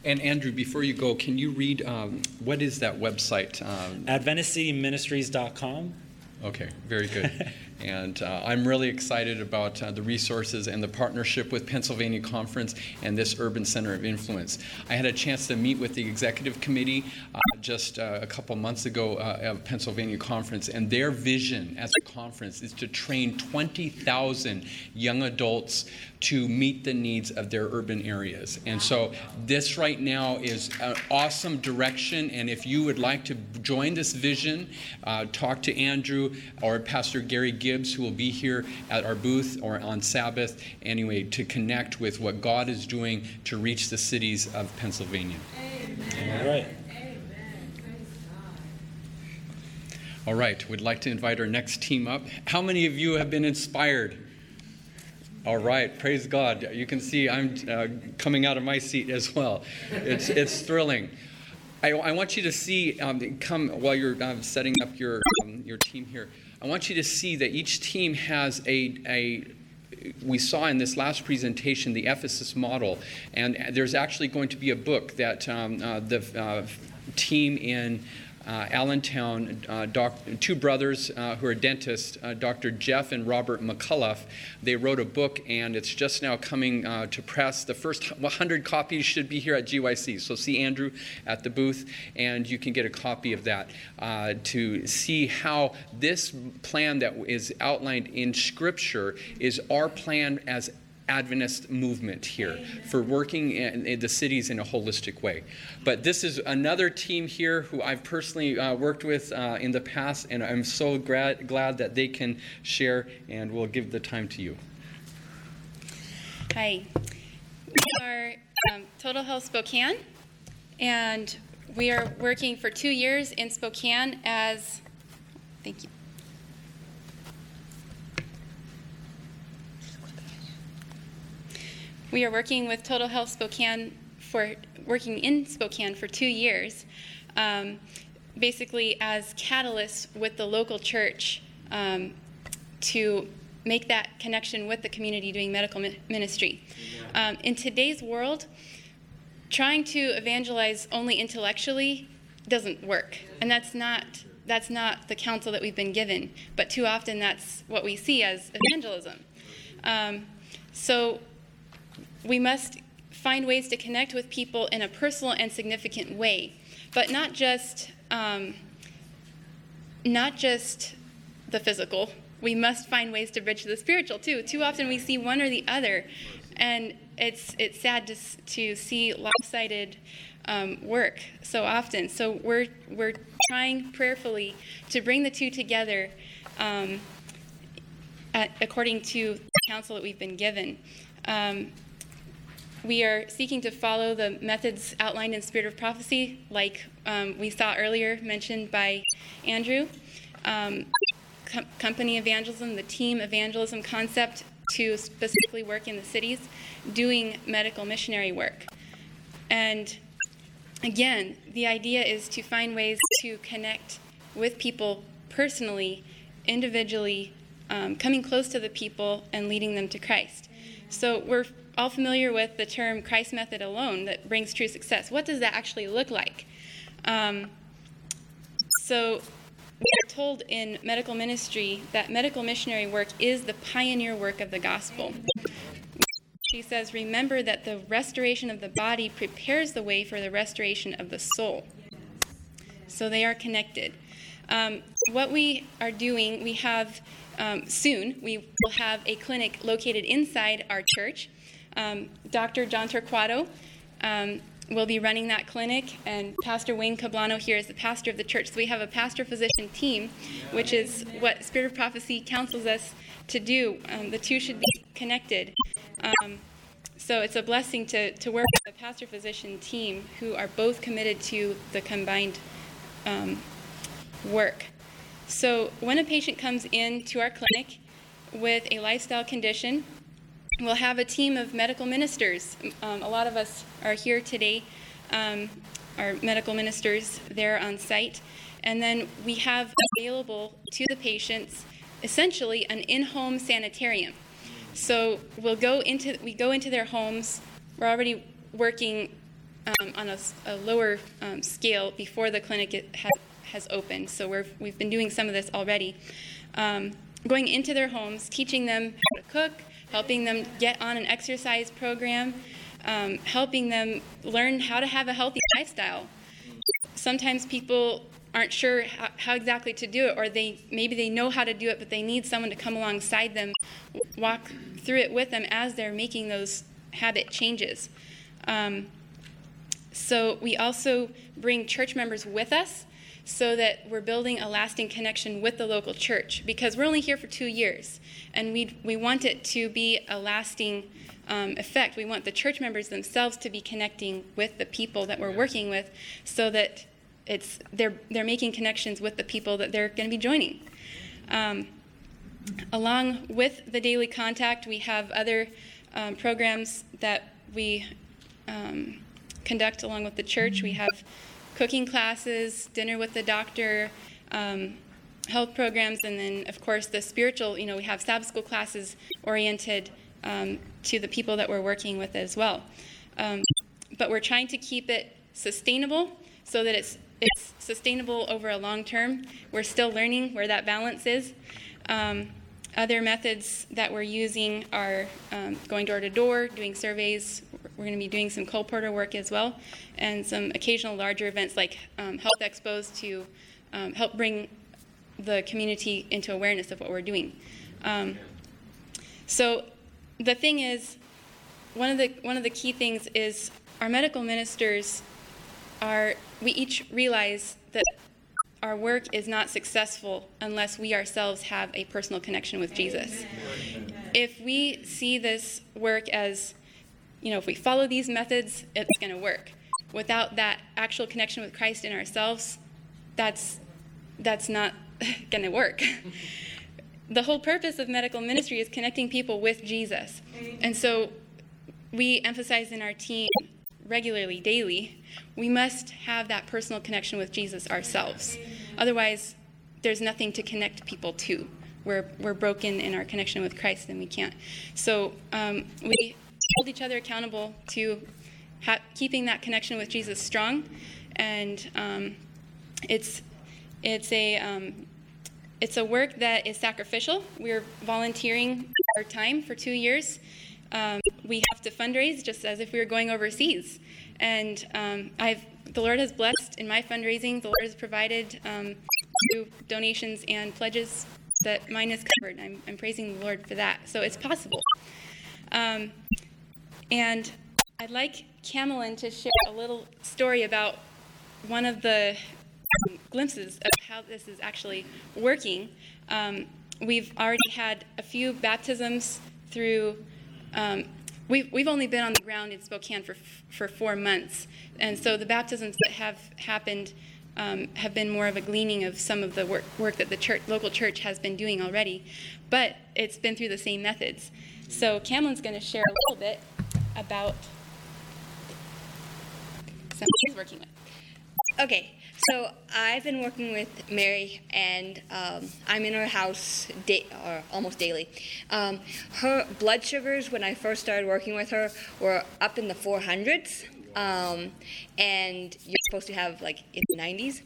And Andrew, before you go, can you read um, what is that website? Um, AdventistCityMinistries.com. Okay, very good. and uh, I'm really excited about uh, the resources and the partnership with Pennsylvania Conference and this Urban Center of Influence. I had a chance to meet with the executive committee uh, just uh, a couple months ago uh, of Pennsylvania Conference, and their vision as a conference is to train 20,000 young adults to meet the needs of their urban areas. And so, this right now is an awesome direction. And if you would like to join this vision, uh, talk to Andrew or Pastor Gary Gibbs, who will be here at our booth or on Sabbath, anyway, to connect with what God is doing to reach the cities of Pennsylvania. Amen. All right. All right, we'd like to invite our next team up. How many of you have been inspired? All right, praise God. You can see I'm uh, coming out of my seat as well. It's, it's thrilling. I, I want you to see, um, come while you're um, setting up your, um, your team here, I want you to see that each team has a, a we saw in this last presentation the Ephesus model, and there's actually going to be a book that um, uh, the uh, team in uh, Allentown, uh, doc, two brothers uh, who are dentists, uh, Dr. Jeff and Robert McCullough. They wrote a book, and it's just now coming uh, to press. The first 100 copies should be here at GYC. So see Andrew at the booth, and you can get a copy of that uh, to see how this plan that is outlined in Scripture is our plan as Adventist movement here for working in, in, the cities in a holistic way. But this is another team here who I've personally uh, worked with uh, in the past, and I'm so glad, glad that they can share, and we'll give the time to you. Hi. We are um, Total Health Spokane, and we are working for two years in Spokane as, thank you. We are working with Total Health Spokane for working in Spokane for two years, um, basically as catalysts with the local church um, to make that connection with the community doing medical mi- ministry. Um, in today's world, trying to evangelize only intellectually doesn't work, and that's not that's not the counsel that we've been given. But too often, that's what we see as evangelism. Um, so we must find ways to connect with people in a personal and significant way, but not just um, not just the physical. We must find ways to bridge the spiritual too. Too often we see one or the other, and it's it's sad to to see lopsided um, work so often. So we're we're trying prayerfully to bring the two together. Um, at, according to the counsel that we've been given. Um, we are seeking to follow the methods outlined in Spirit of Prophecy, like um, we saw earlier mentioned by Andrew. Um, com- company evangelism, the team evangelism concept to specifically work in the cities, doing medical missionary work. And again, the idea is to find ways to connect with people personally, individually, um, coming close to the people and leading them to Christ. So we're all familiar with the term Christ method alone that brings true success. What does that actually look like? Um, so, we are told in medical ministry that medical missionary work is the pioneer work of the gospel. She says, Remember that the restoration of the body prepares the way for the restoration of the soul. So they are connected. Um, what we are doing, we have um, soon, we will have a clinic located inside our church um, Dr. John Torquato um, will be running that clinic, and Pastor Wayne Cablano here is the pastor of the church. So we have a pastor physician team, which is what Spirit of Prophecy counsels us to do. Um, the two should be connected. Um, so it's a blessing to, to work with a pastor physician team who are both committed to the combined um, work. So when a patient comes in to our clinic with a lifestyle condition, We'll have a team of medical ministers. Um, a lot of us are here today, um, our medical ministers there on site. And then we have available to the patients essentially an in-home sanitarium. So we'll go into we go into their homes. We're already working um, on a, a lower um, scale before the clinic it ha- has opened. So we're, we've been doing some of this already. Um, going into their homes, teaching them how to cook, helping them get on an exercise program, um, helping them learn how to have a healthy lifestyle. Sometimes people aren't sure how, how, exactly to do it, or they maybe they know how to do it, but they need someone to come alongside them, walk through it with them as they're making those habit changes. Um, so we also bring church members with us so that we're building a lasting connection with the local church because we're only here for two years and we, we want it to be a lasting um, effect. We want the church members themselves to be connecting with the people that we're working with so that it's, they're, they're making connections with the people that they're going to be joining. Um, along with the daily contact, we have other um, programs that we um, conduct along with the church. We have cooking classes, dinner with the doctor, um, health programs, and then, of course, the spiritual. You know, we have Sabbath school classes oriented um, to the people that we're working with as well. Um, but we're trying to keep it sustainable so that it's it's sustainable over a long term. We're still learning where that balance is. Um, other methods that we're using are um, going door to door, doing surveys. We're going to be doing some colporteur work as well, and some occasional larger events like um, health expos to um, help bring the community into awareness of what we're doing. Um, so the thing is, one of the one of the key things is our medical ministers are we each realize that our work is not successful unless we ourselves have a personal connection with Jesus. If we see this work as, you know, if we follow these methods, it's going to work. Without that actual connection with Christ in ourselves, that's that's not going to work. the whole purpose of medical ministry is connecting people with Jesus. And so we emphasize in our team regularly, daily, we must have that personal connection with Jesus ourselves. Otherwise, there's nothing to connect people to. We're, we're broken in our connection with Christ and we can't. So um, we hold each other accountable to ha- keeping that connection with Jesus strong. And um, it's, it's, a, um, it's a work that is sacrificial. We're volunteering our time for two years. Um, we have to fundraise just as if we were going overseas. And um, I've, the Lord has blessed in my fundraising. The Lord has provided um, through donations and pledges that mine is covered. I'm, I'm, praising the Lord for that. So it's possible. Um, and I'd like Camelin to share a little story about one of the glimpses of how this is actually working. Um, we've already had a few baptisms through um, we've, we've only been on the ground in Spokane for, for four months. And so the baptisms that have happened um, have been more of a gleaning of some of the work, work that the church, local church has been doing already. But it's been through the same methods. So Camelin's going to share a little bit about something he's working with. Okay, so I've been working with Mary, and um, I'm in her house da- or almost daily. Um, her blood sugars, when I first started working with her, were up in the 400s, um, and you're supposed to have like in the 90s.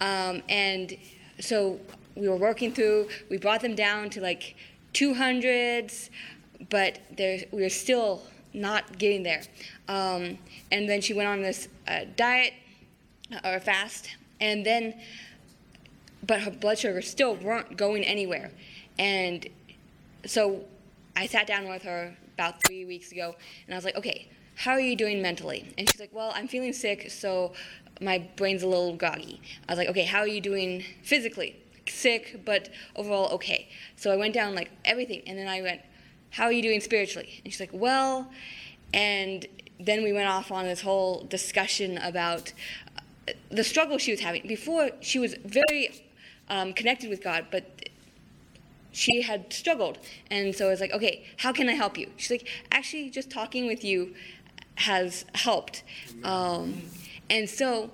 Um, and so we were working through. We brought them down to like 200s, but we were still not getting there. Um, and then she went on this uh, diet or a fast, and then, but her blood sugars still weren't going anywhere. And so I sat down with her about three weeks ago, and I was like, okay, how are you doing mentally? And she's like, well, I'm feeling sick, so my brain's a little groggy. I was like, okay, how are you doing physically? Sick, but overall okay. So I went down like everything, and then I went, how are you doing spiritually? And she's like, well, and then we went off on this whole discussion about the struggle she was having. Before, she was very um, connected with God, but she had struggled. And so I was like, okay, how can I help you? She's like, actually, just talking with you has helped. Um, and so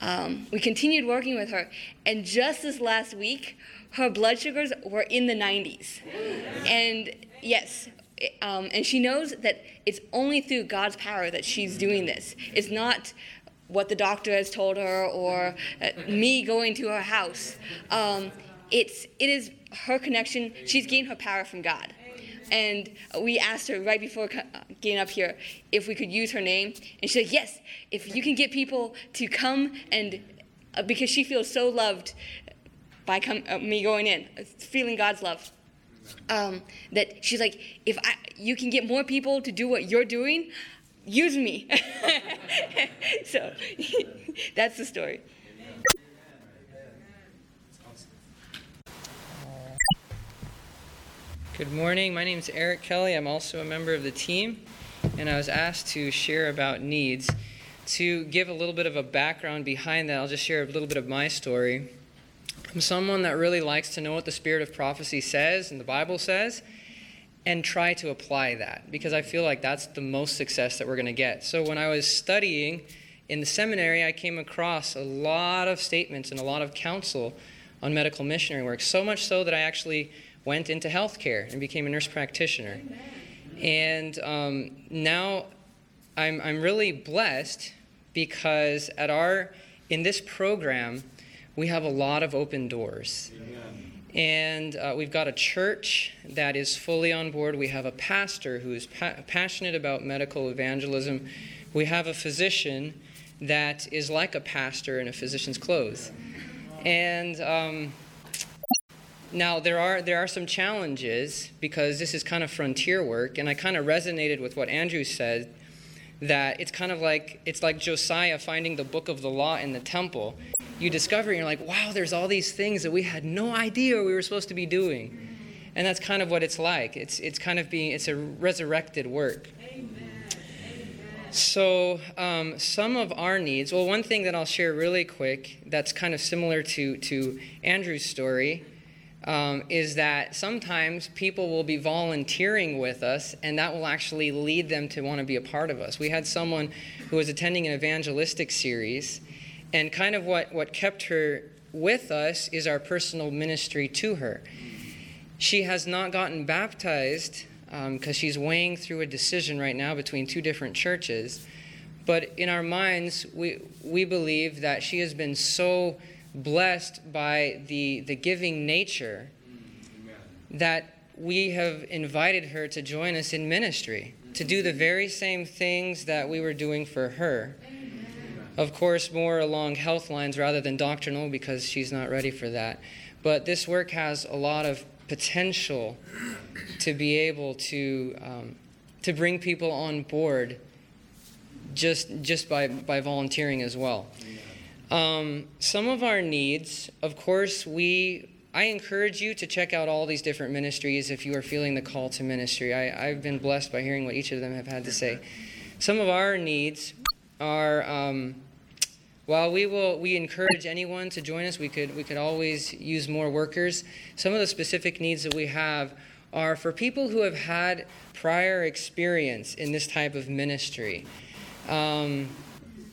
um, we continued working with her. And just this last week, her blood sugars were in the 90s. And yes, um, and she knows that it's only through God's power that she's doing this. It's not what the doctor has told her or uh, me going to her house. Um, it's it is her connection. She's gained her power from God. And we asked her right before getting up here if we could use her name, and she said yes. If you can get people to come and uh, because she feels so loved by come, uh, me going in, feeling God's love. Um, that she's like, if I, you can get more people to do what you're doing, use me. so that's the story. Good morning. My name is Eric Kelly. I'm also a member of the team, and I was asked to share about needs. To give a little bit of a background behind that, I'll just share a little bit of my story. I'm someone that really likes to know what the spirit of prophecy says and the Bible says and try to apply that because I feel like that's the most success that we're going to get. So when I was studying in the seminary, I came across a lot of statements and a lot of counsel on medical missionary work, so much so that I actually went into healthcare and became a nurse practitioner. And um, now I'm, I'm really blessed because at our in this program we have a lot of open doors. And uh, we've got a church that is fully on board. We have a pastor who is pa- passionate about medical evangelism. We have a physician that is like a pastor in a physician's clothes. And um, now there are there are some challenges because this is kind of frontier work, and I kind of resonated with what Andrew said that it's kind of like it's like Josiah finding the book of the law in the temple you discover and you're like, wow, there's all these things that we had no idea we were supposed to be doing. And that's kind of what it's like. It's, it's kind of being, it's a resurrected work. So, um, some of our needs, well, one thing that I'll share really quick that's kind of similar to, to Andrew's story um, is that sometimes people will be volunteering with us, and that will actually lead them to want to be a part of us. We had someone who was attending an evangelistic series, and kind of what, what kept her with us is our personal ministry to her. She has not gotten baptized because um, she's weighing through a decision right now between two different churches. But in our minds, we, we believe that she has been so blessed by the, the giving nature that we have invited her to join us in ministry, to do the very same things that we were doing for her of course, more along health lines rather than doctrinal because she's not ready for that. But this work has a lot of potential to be able to um, to bring people on board just just by by volunteering as well. Um, some of our needs, of course, we I encourage you to check out all these different ministries if you are feeling the call to ministry. I, I've been blessed by hearing what each of them have had to say. Some of our needs are um, while we will we encourage anyone to join us, we could we could always use more workers. Some of the specific needs that we have are for people who have had prior experience in this type of ministry. Um,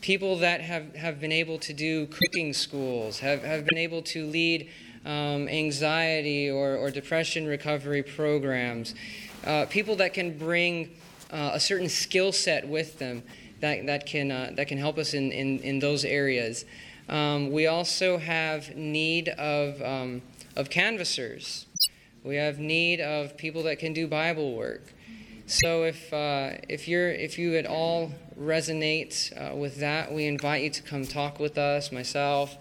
people that have, have been able to do cooking schools, have, have been able to lead um, anxiety or, or depression recovery programs, uh, people that can bring uh, a certain skill set with them that, that, can, uh, that can help us in, in, in those areas. Um, we also have need of, um, of canvassers. We have need of people that can do Bible work. So if, uh, if, you're, if you at all resonate uh, with that, we invite you to come talk with us, myself,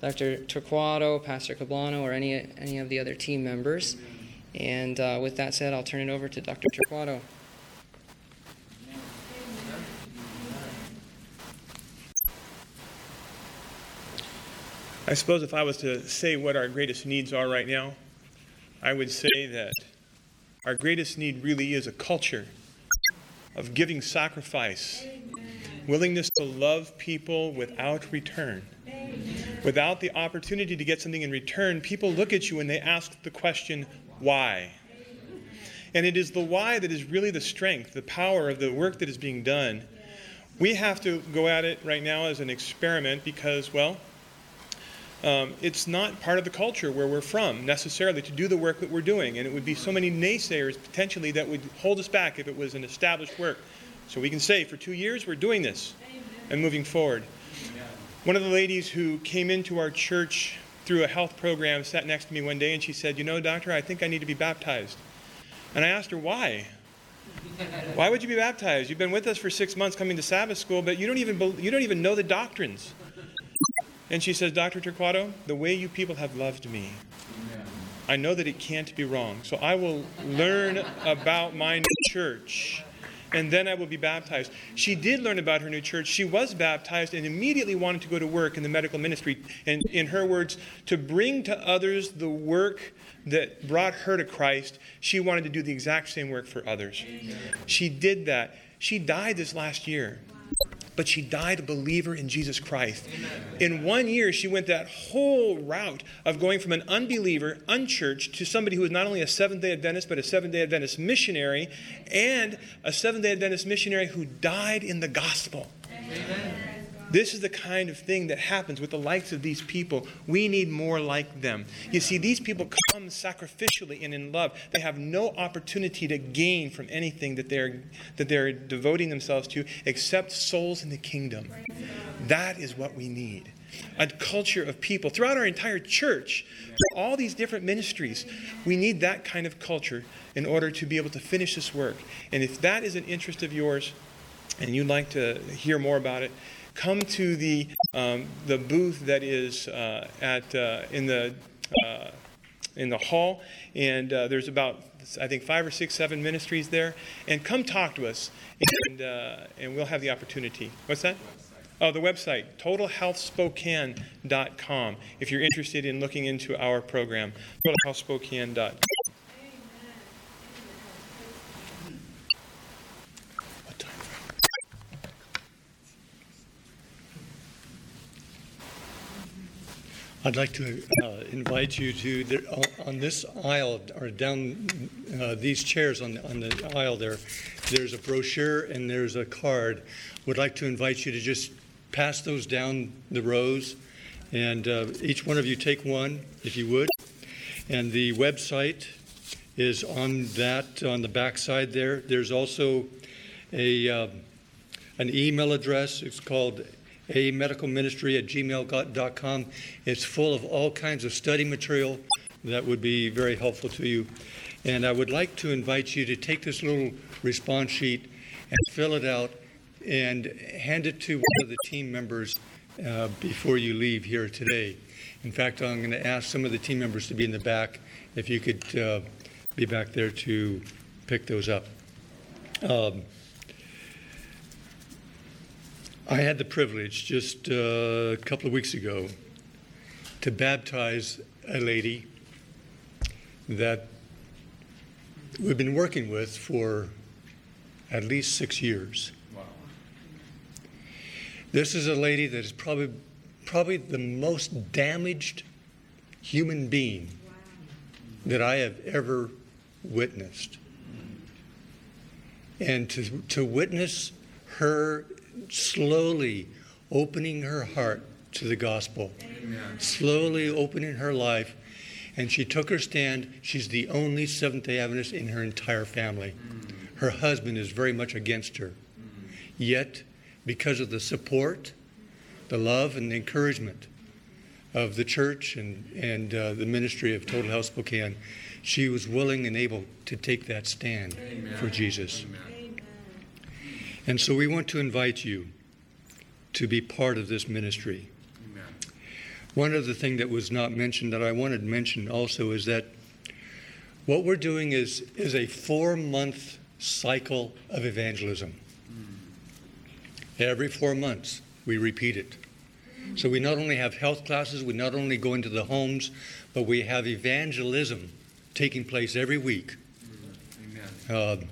Dr. Torquato, Pastor Cablano, or any, any of the other team members. And uh, with that said, I'll turn it over to Dr. Torquato. I suppose if I was to say what our greatest needs are right now, I would say that our greatest need really is a culture of giving sacrifice, willingness to love people without return. Without the opportunity to get something in return, people look at you and they ask the question, why? And it is the why that is really the strength, the power of the work that is being done. We have to go at it right now as an experiment because, well, um, it's not part of the culture where we're from necessarily to do the work that we're doing. And it would be so many naysayers potentially that would hold us back if it was an established work. So we can say, for two years, we're doing this and moving forward. One of the ladies who came into our church through a health program sat next to me one day and she said, You know, doctor, I think I need to be baptized. And I asked her, Why? Why would you be baptized? You've been with us for six months coming to Sabbath school, but you don't even, you don't even know the doctrines. And she says, Dr. Torquato, the way you people have loved me, I know that it can't be wrong. So I will learn about my new church and then I will be baptized. She did learn about her new church. She was baptized and immediately wanted to go to work in the medical ministry. And in her words, to bring to others the work that brought her to Christ, she wanted to do the exact same work for others. She did that. She died this last year but she died a believer in Jesus Christ. In one year, she went that whole route of going from an unbeliever, unchurched, to somebody who was not only a Seventh day Adventist, but a Seventh day Adventist missionary, and a Seventh day Adventist missionary who died in the gospel. Amen. This is the kind of thing that happens with the likes of these people. We need more like them. You see, these people come sacrificially and in love. They have no opportunity to gain from anything that they're, that they're devoting themselves to except souls in the kingdom. That is what we need. A culture of people throughout our entire church, all these different ministries. We need that kind of culture in order to be able to finish this work. And if that is an interest of yours and you'd like to hear more about it, come to the, um, the booth that is uh, at, uh, in, the, uh, in the hall. And uh, there's about, I think, five or six, seven ministries there. And come talk to us, and, uh, and we'll have the opportunity. What's that? Oh, the website, totalhealthspokane.com, if you're interested in looking into our program. Totalhealthspokane.com. I'd like to uh, invite you to, on this aisle, or down uh, these chairs on, on the aisle there, there's a brochure and there's a card. Would like to invite you to just pass those down the rows, and uh, each one of you take one, if you would. And the website is on that, on the back side there. There's also a, uh, an email address. It's called a medical ministry at gmail.com. It's full of all kinds of study material that would be very helpful to you. And I would like to invite you to take this little response sheet and fill it out and hand it to one of the team members uh, before you leave here today. In fact, I'm going to ask some of the team members to be in the back if you could uh, be back there to pick those up. Um, I had the privilege just uh, a couple of weeks ago to baptize a lady that we've been working with for at least six years. Wow. This is a lady that is probably, probably the most damaged human being wow. that I have ever witnessed. And to, to witness her slowly opening her heart to the gospel, Amen. slowly opening her life. And she took her stand. She's the only Seventh day Adventist in her entire family. Mm. Her husband is very much against her. Mm. Yet, because of the support, the love, and the encouragement of the church and, and uh, the ministry of Total Health Spokane, she was willing and able to take that stand Amen. for Jesus. Amen. And so we want to invite you to be part of this ministry. Amen. One other thing that was not mentioned that I wanted to mention also is that what we're doing is, is a four month cycle of evangelism. Mm. Every four months, we repeat it. So we not only have health classes, we not only go into the homes, but we have evangelism taking place every week. Mm. Uh,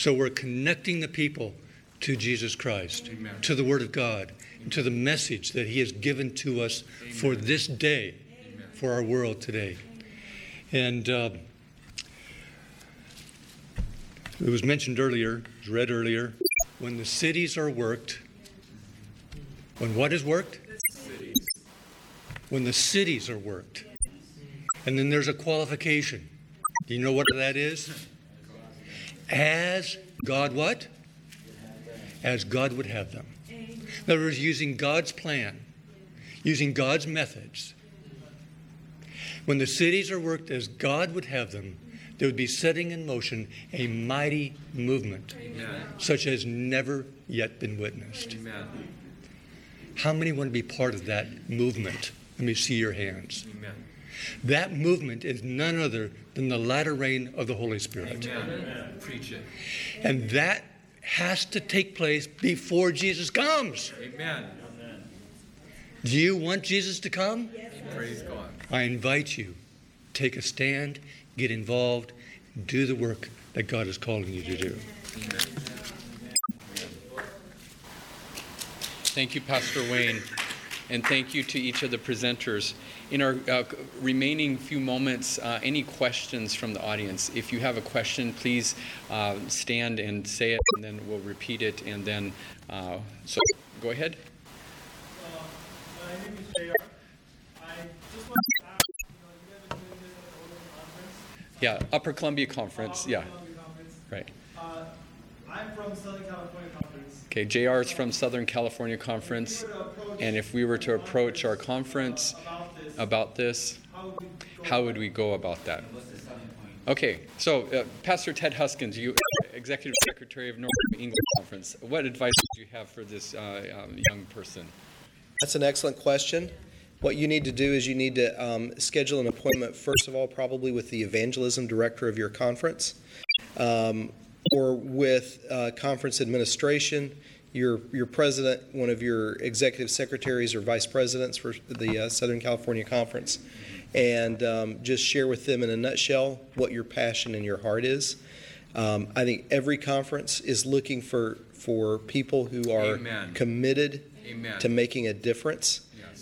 so we're connecting the people to Jesus Christ, Amen. to the Word of God, to the message that He has given to us Amen. for this day, for our world today. And uh, it was mentioned earlier, it was read earlier, when the cities are worked, when what is worked? when the cities are worked. And then there's a qualification. Do you know what that is? As God what? As God would have them. In other words, using God's plan, using God's methods. When the cities are worked as God would have them, there would be setting in motion a mighty movement, Amen. such as never yet been witnessed. Amen. How many want to be part of that movement? Let me see your hands. Amen. That movement is none other than the latter rain of the Holy Spirit. Amen. Preach it. And that has to take place before Jesus comes. Amen. Do you want Jesus to come? Yes. Praise God. I invite you, take a stand, get involved, do the work that God is calling you to do. Thank you, Pastor Wayne, and thank you to each of the presenters. In our uh, remaining few moments, uh, any questions from the audience? If you have a question, please uh, stand and say it, and then we'll repeat it. And then, uh, so go ahead. Yeah, Upper Columbia Conference. Yeah. Right. Uh, I'm from Southern California Conference. Okay, JR is from Southern California Conference. And if we were to approach our conference about this, how would we go about that? Okay, so uh, Pastor Ted Huskins, you Executive Secretary of North England Conference, what advice would you have for this uh, um, young person? That's an excellent question. What you need to do is you need to um, schedule an appointment, first of all, probably with the evangelism director of your conference um, or with uh, conference administration, your, your president, one of your executive secretaries or vice presidents for the uh, Southern California Conference, and um, just share with them in a nutshell what your passion and your heart is. Um, I think every conference is looking for, for people who are Amen. committed Amen. to making a difference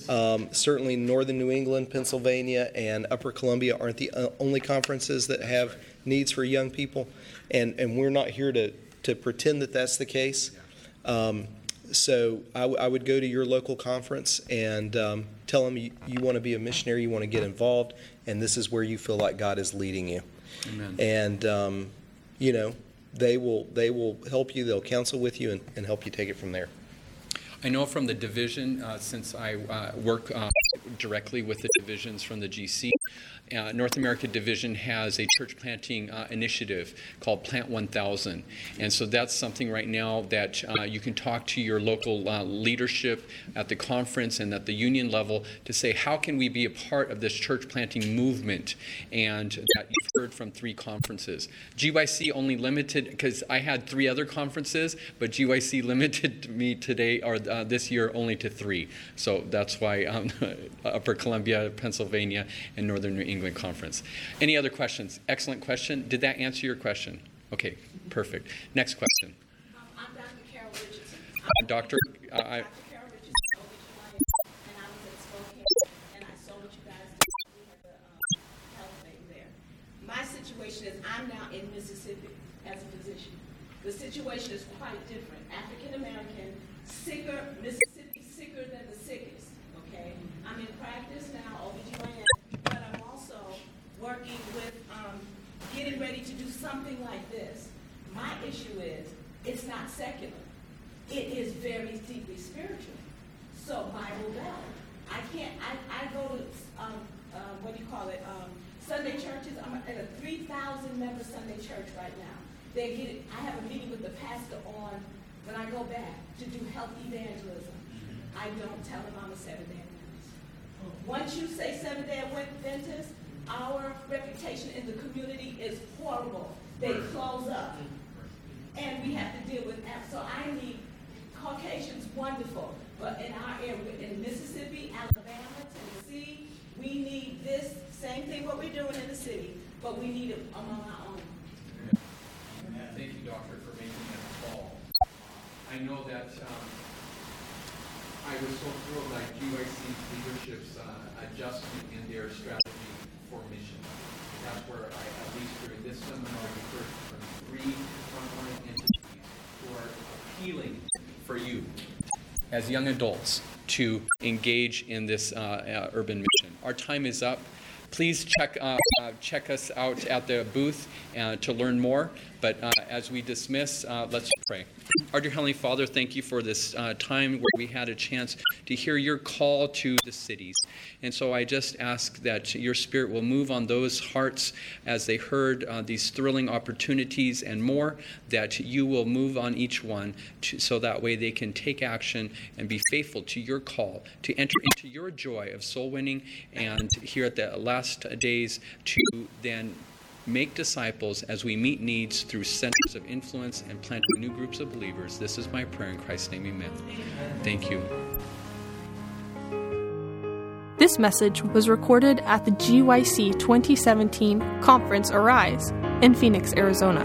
um, certainly, Northern New England, Pennsylvania, and Upper Columbia aren't the uh, only conferences that have needs for young people, and, and we're not here to, to pretend that that's the case. Um, so I, w- I would go to your local conference and um, tell them you, you want to be a missionary, you want to get involved, and this is where you feel like God is leading you. Amen. And um, you know they will they will help you, they'll counsel with you, and, and help you take it from there. I know from the division, uh, since I uh, work uh, directly with the divisions from the GC, uh, North America Division has a church planting uh, initiative called Plant 1000. And so that's something right now that uh, you can talk to your local uh, leadership at the conference and at the union level to say, how can we be a part of this church planting movement? And that you've heard from three conferences. GYC only limited, because I had three other conferences, but GYC limited me today or uh, this year only to three. So that's why um, Upper Columbia, Pennsylvania, and Northern New England Conference. Any other questions? Excellent question. Did that answer your question? Okay, perfect. Next question. Um, I'm Dr. Carol Richardson. Uh, uh, I. My situation is I'm now in Mississippi as a physician. The situation is quite different. African American, sicker, Mississippi sicker than the sickest. Okay, I'm in practice now, OBGYN working with um, getting ready to do something like this. My issue is it's not secular. It is very deeply spiritual. So Bible Belt. I can't. I, I go to um, uh, what do you call it? Um, Sunday churches. I'm at a 3,000 member Sunday church right now. They get. I have a meeting with the pastor on when I go back to do health evangelism. I don't tell them I'm a seven day Adventist. Once you say seven day Adventist, our reputation in the community is horrible. They close up. And we have to deal with that. So I need Caucasians, wonderful. But in our area, in Mississippi, Alabama, Tennessee, we need this same thing what we're doing in the city, but we need it among our own. Thank you, Doctor, for making that call. I know that um, I was so thrilled by GYC leadership's uh, adjustment in their strategy for mission. That's where I, at least during this seminar, we heard from three frontline entities who are appealing for you as young adults to engage in this uh, uh, urban mission. Our time is up. Please check, uh, uh, check us out at the booth uh, to learn more. But uh, as we dismiss, let's pray. Our dear Heavenly Father, thank you for this uh, time where we had a chance to hear your call to the cities. And so I just ask that your Spirit will move on those hearts as they heard uh, these thrilling opportunities and more, that you will move on each one to, so that way they can take action and be faithful to your call, to enter into your joy of soul winning, and here at the last days to then make disciples as we meet needs through centers of influence and planting new groups of believers. This is my prayer in Christ's name, amen. Thank you. This message was recorded at the GYC 2017 Conference Arise in Phoenix, Arizona.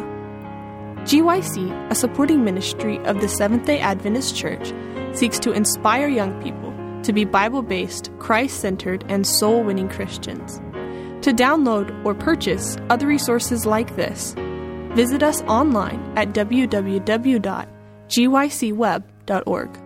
GYC, a supporting ministry of the Seventh day Adventist Church, seeks to inspire young people to be Bible based, Christ centered, and soul winning Christians. To download or purchase other resources like this, visit us online at www.gycweb.org.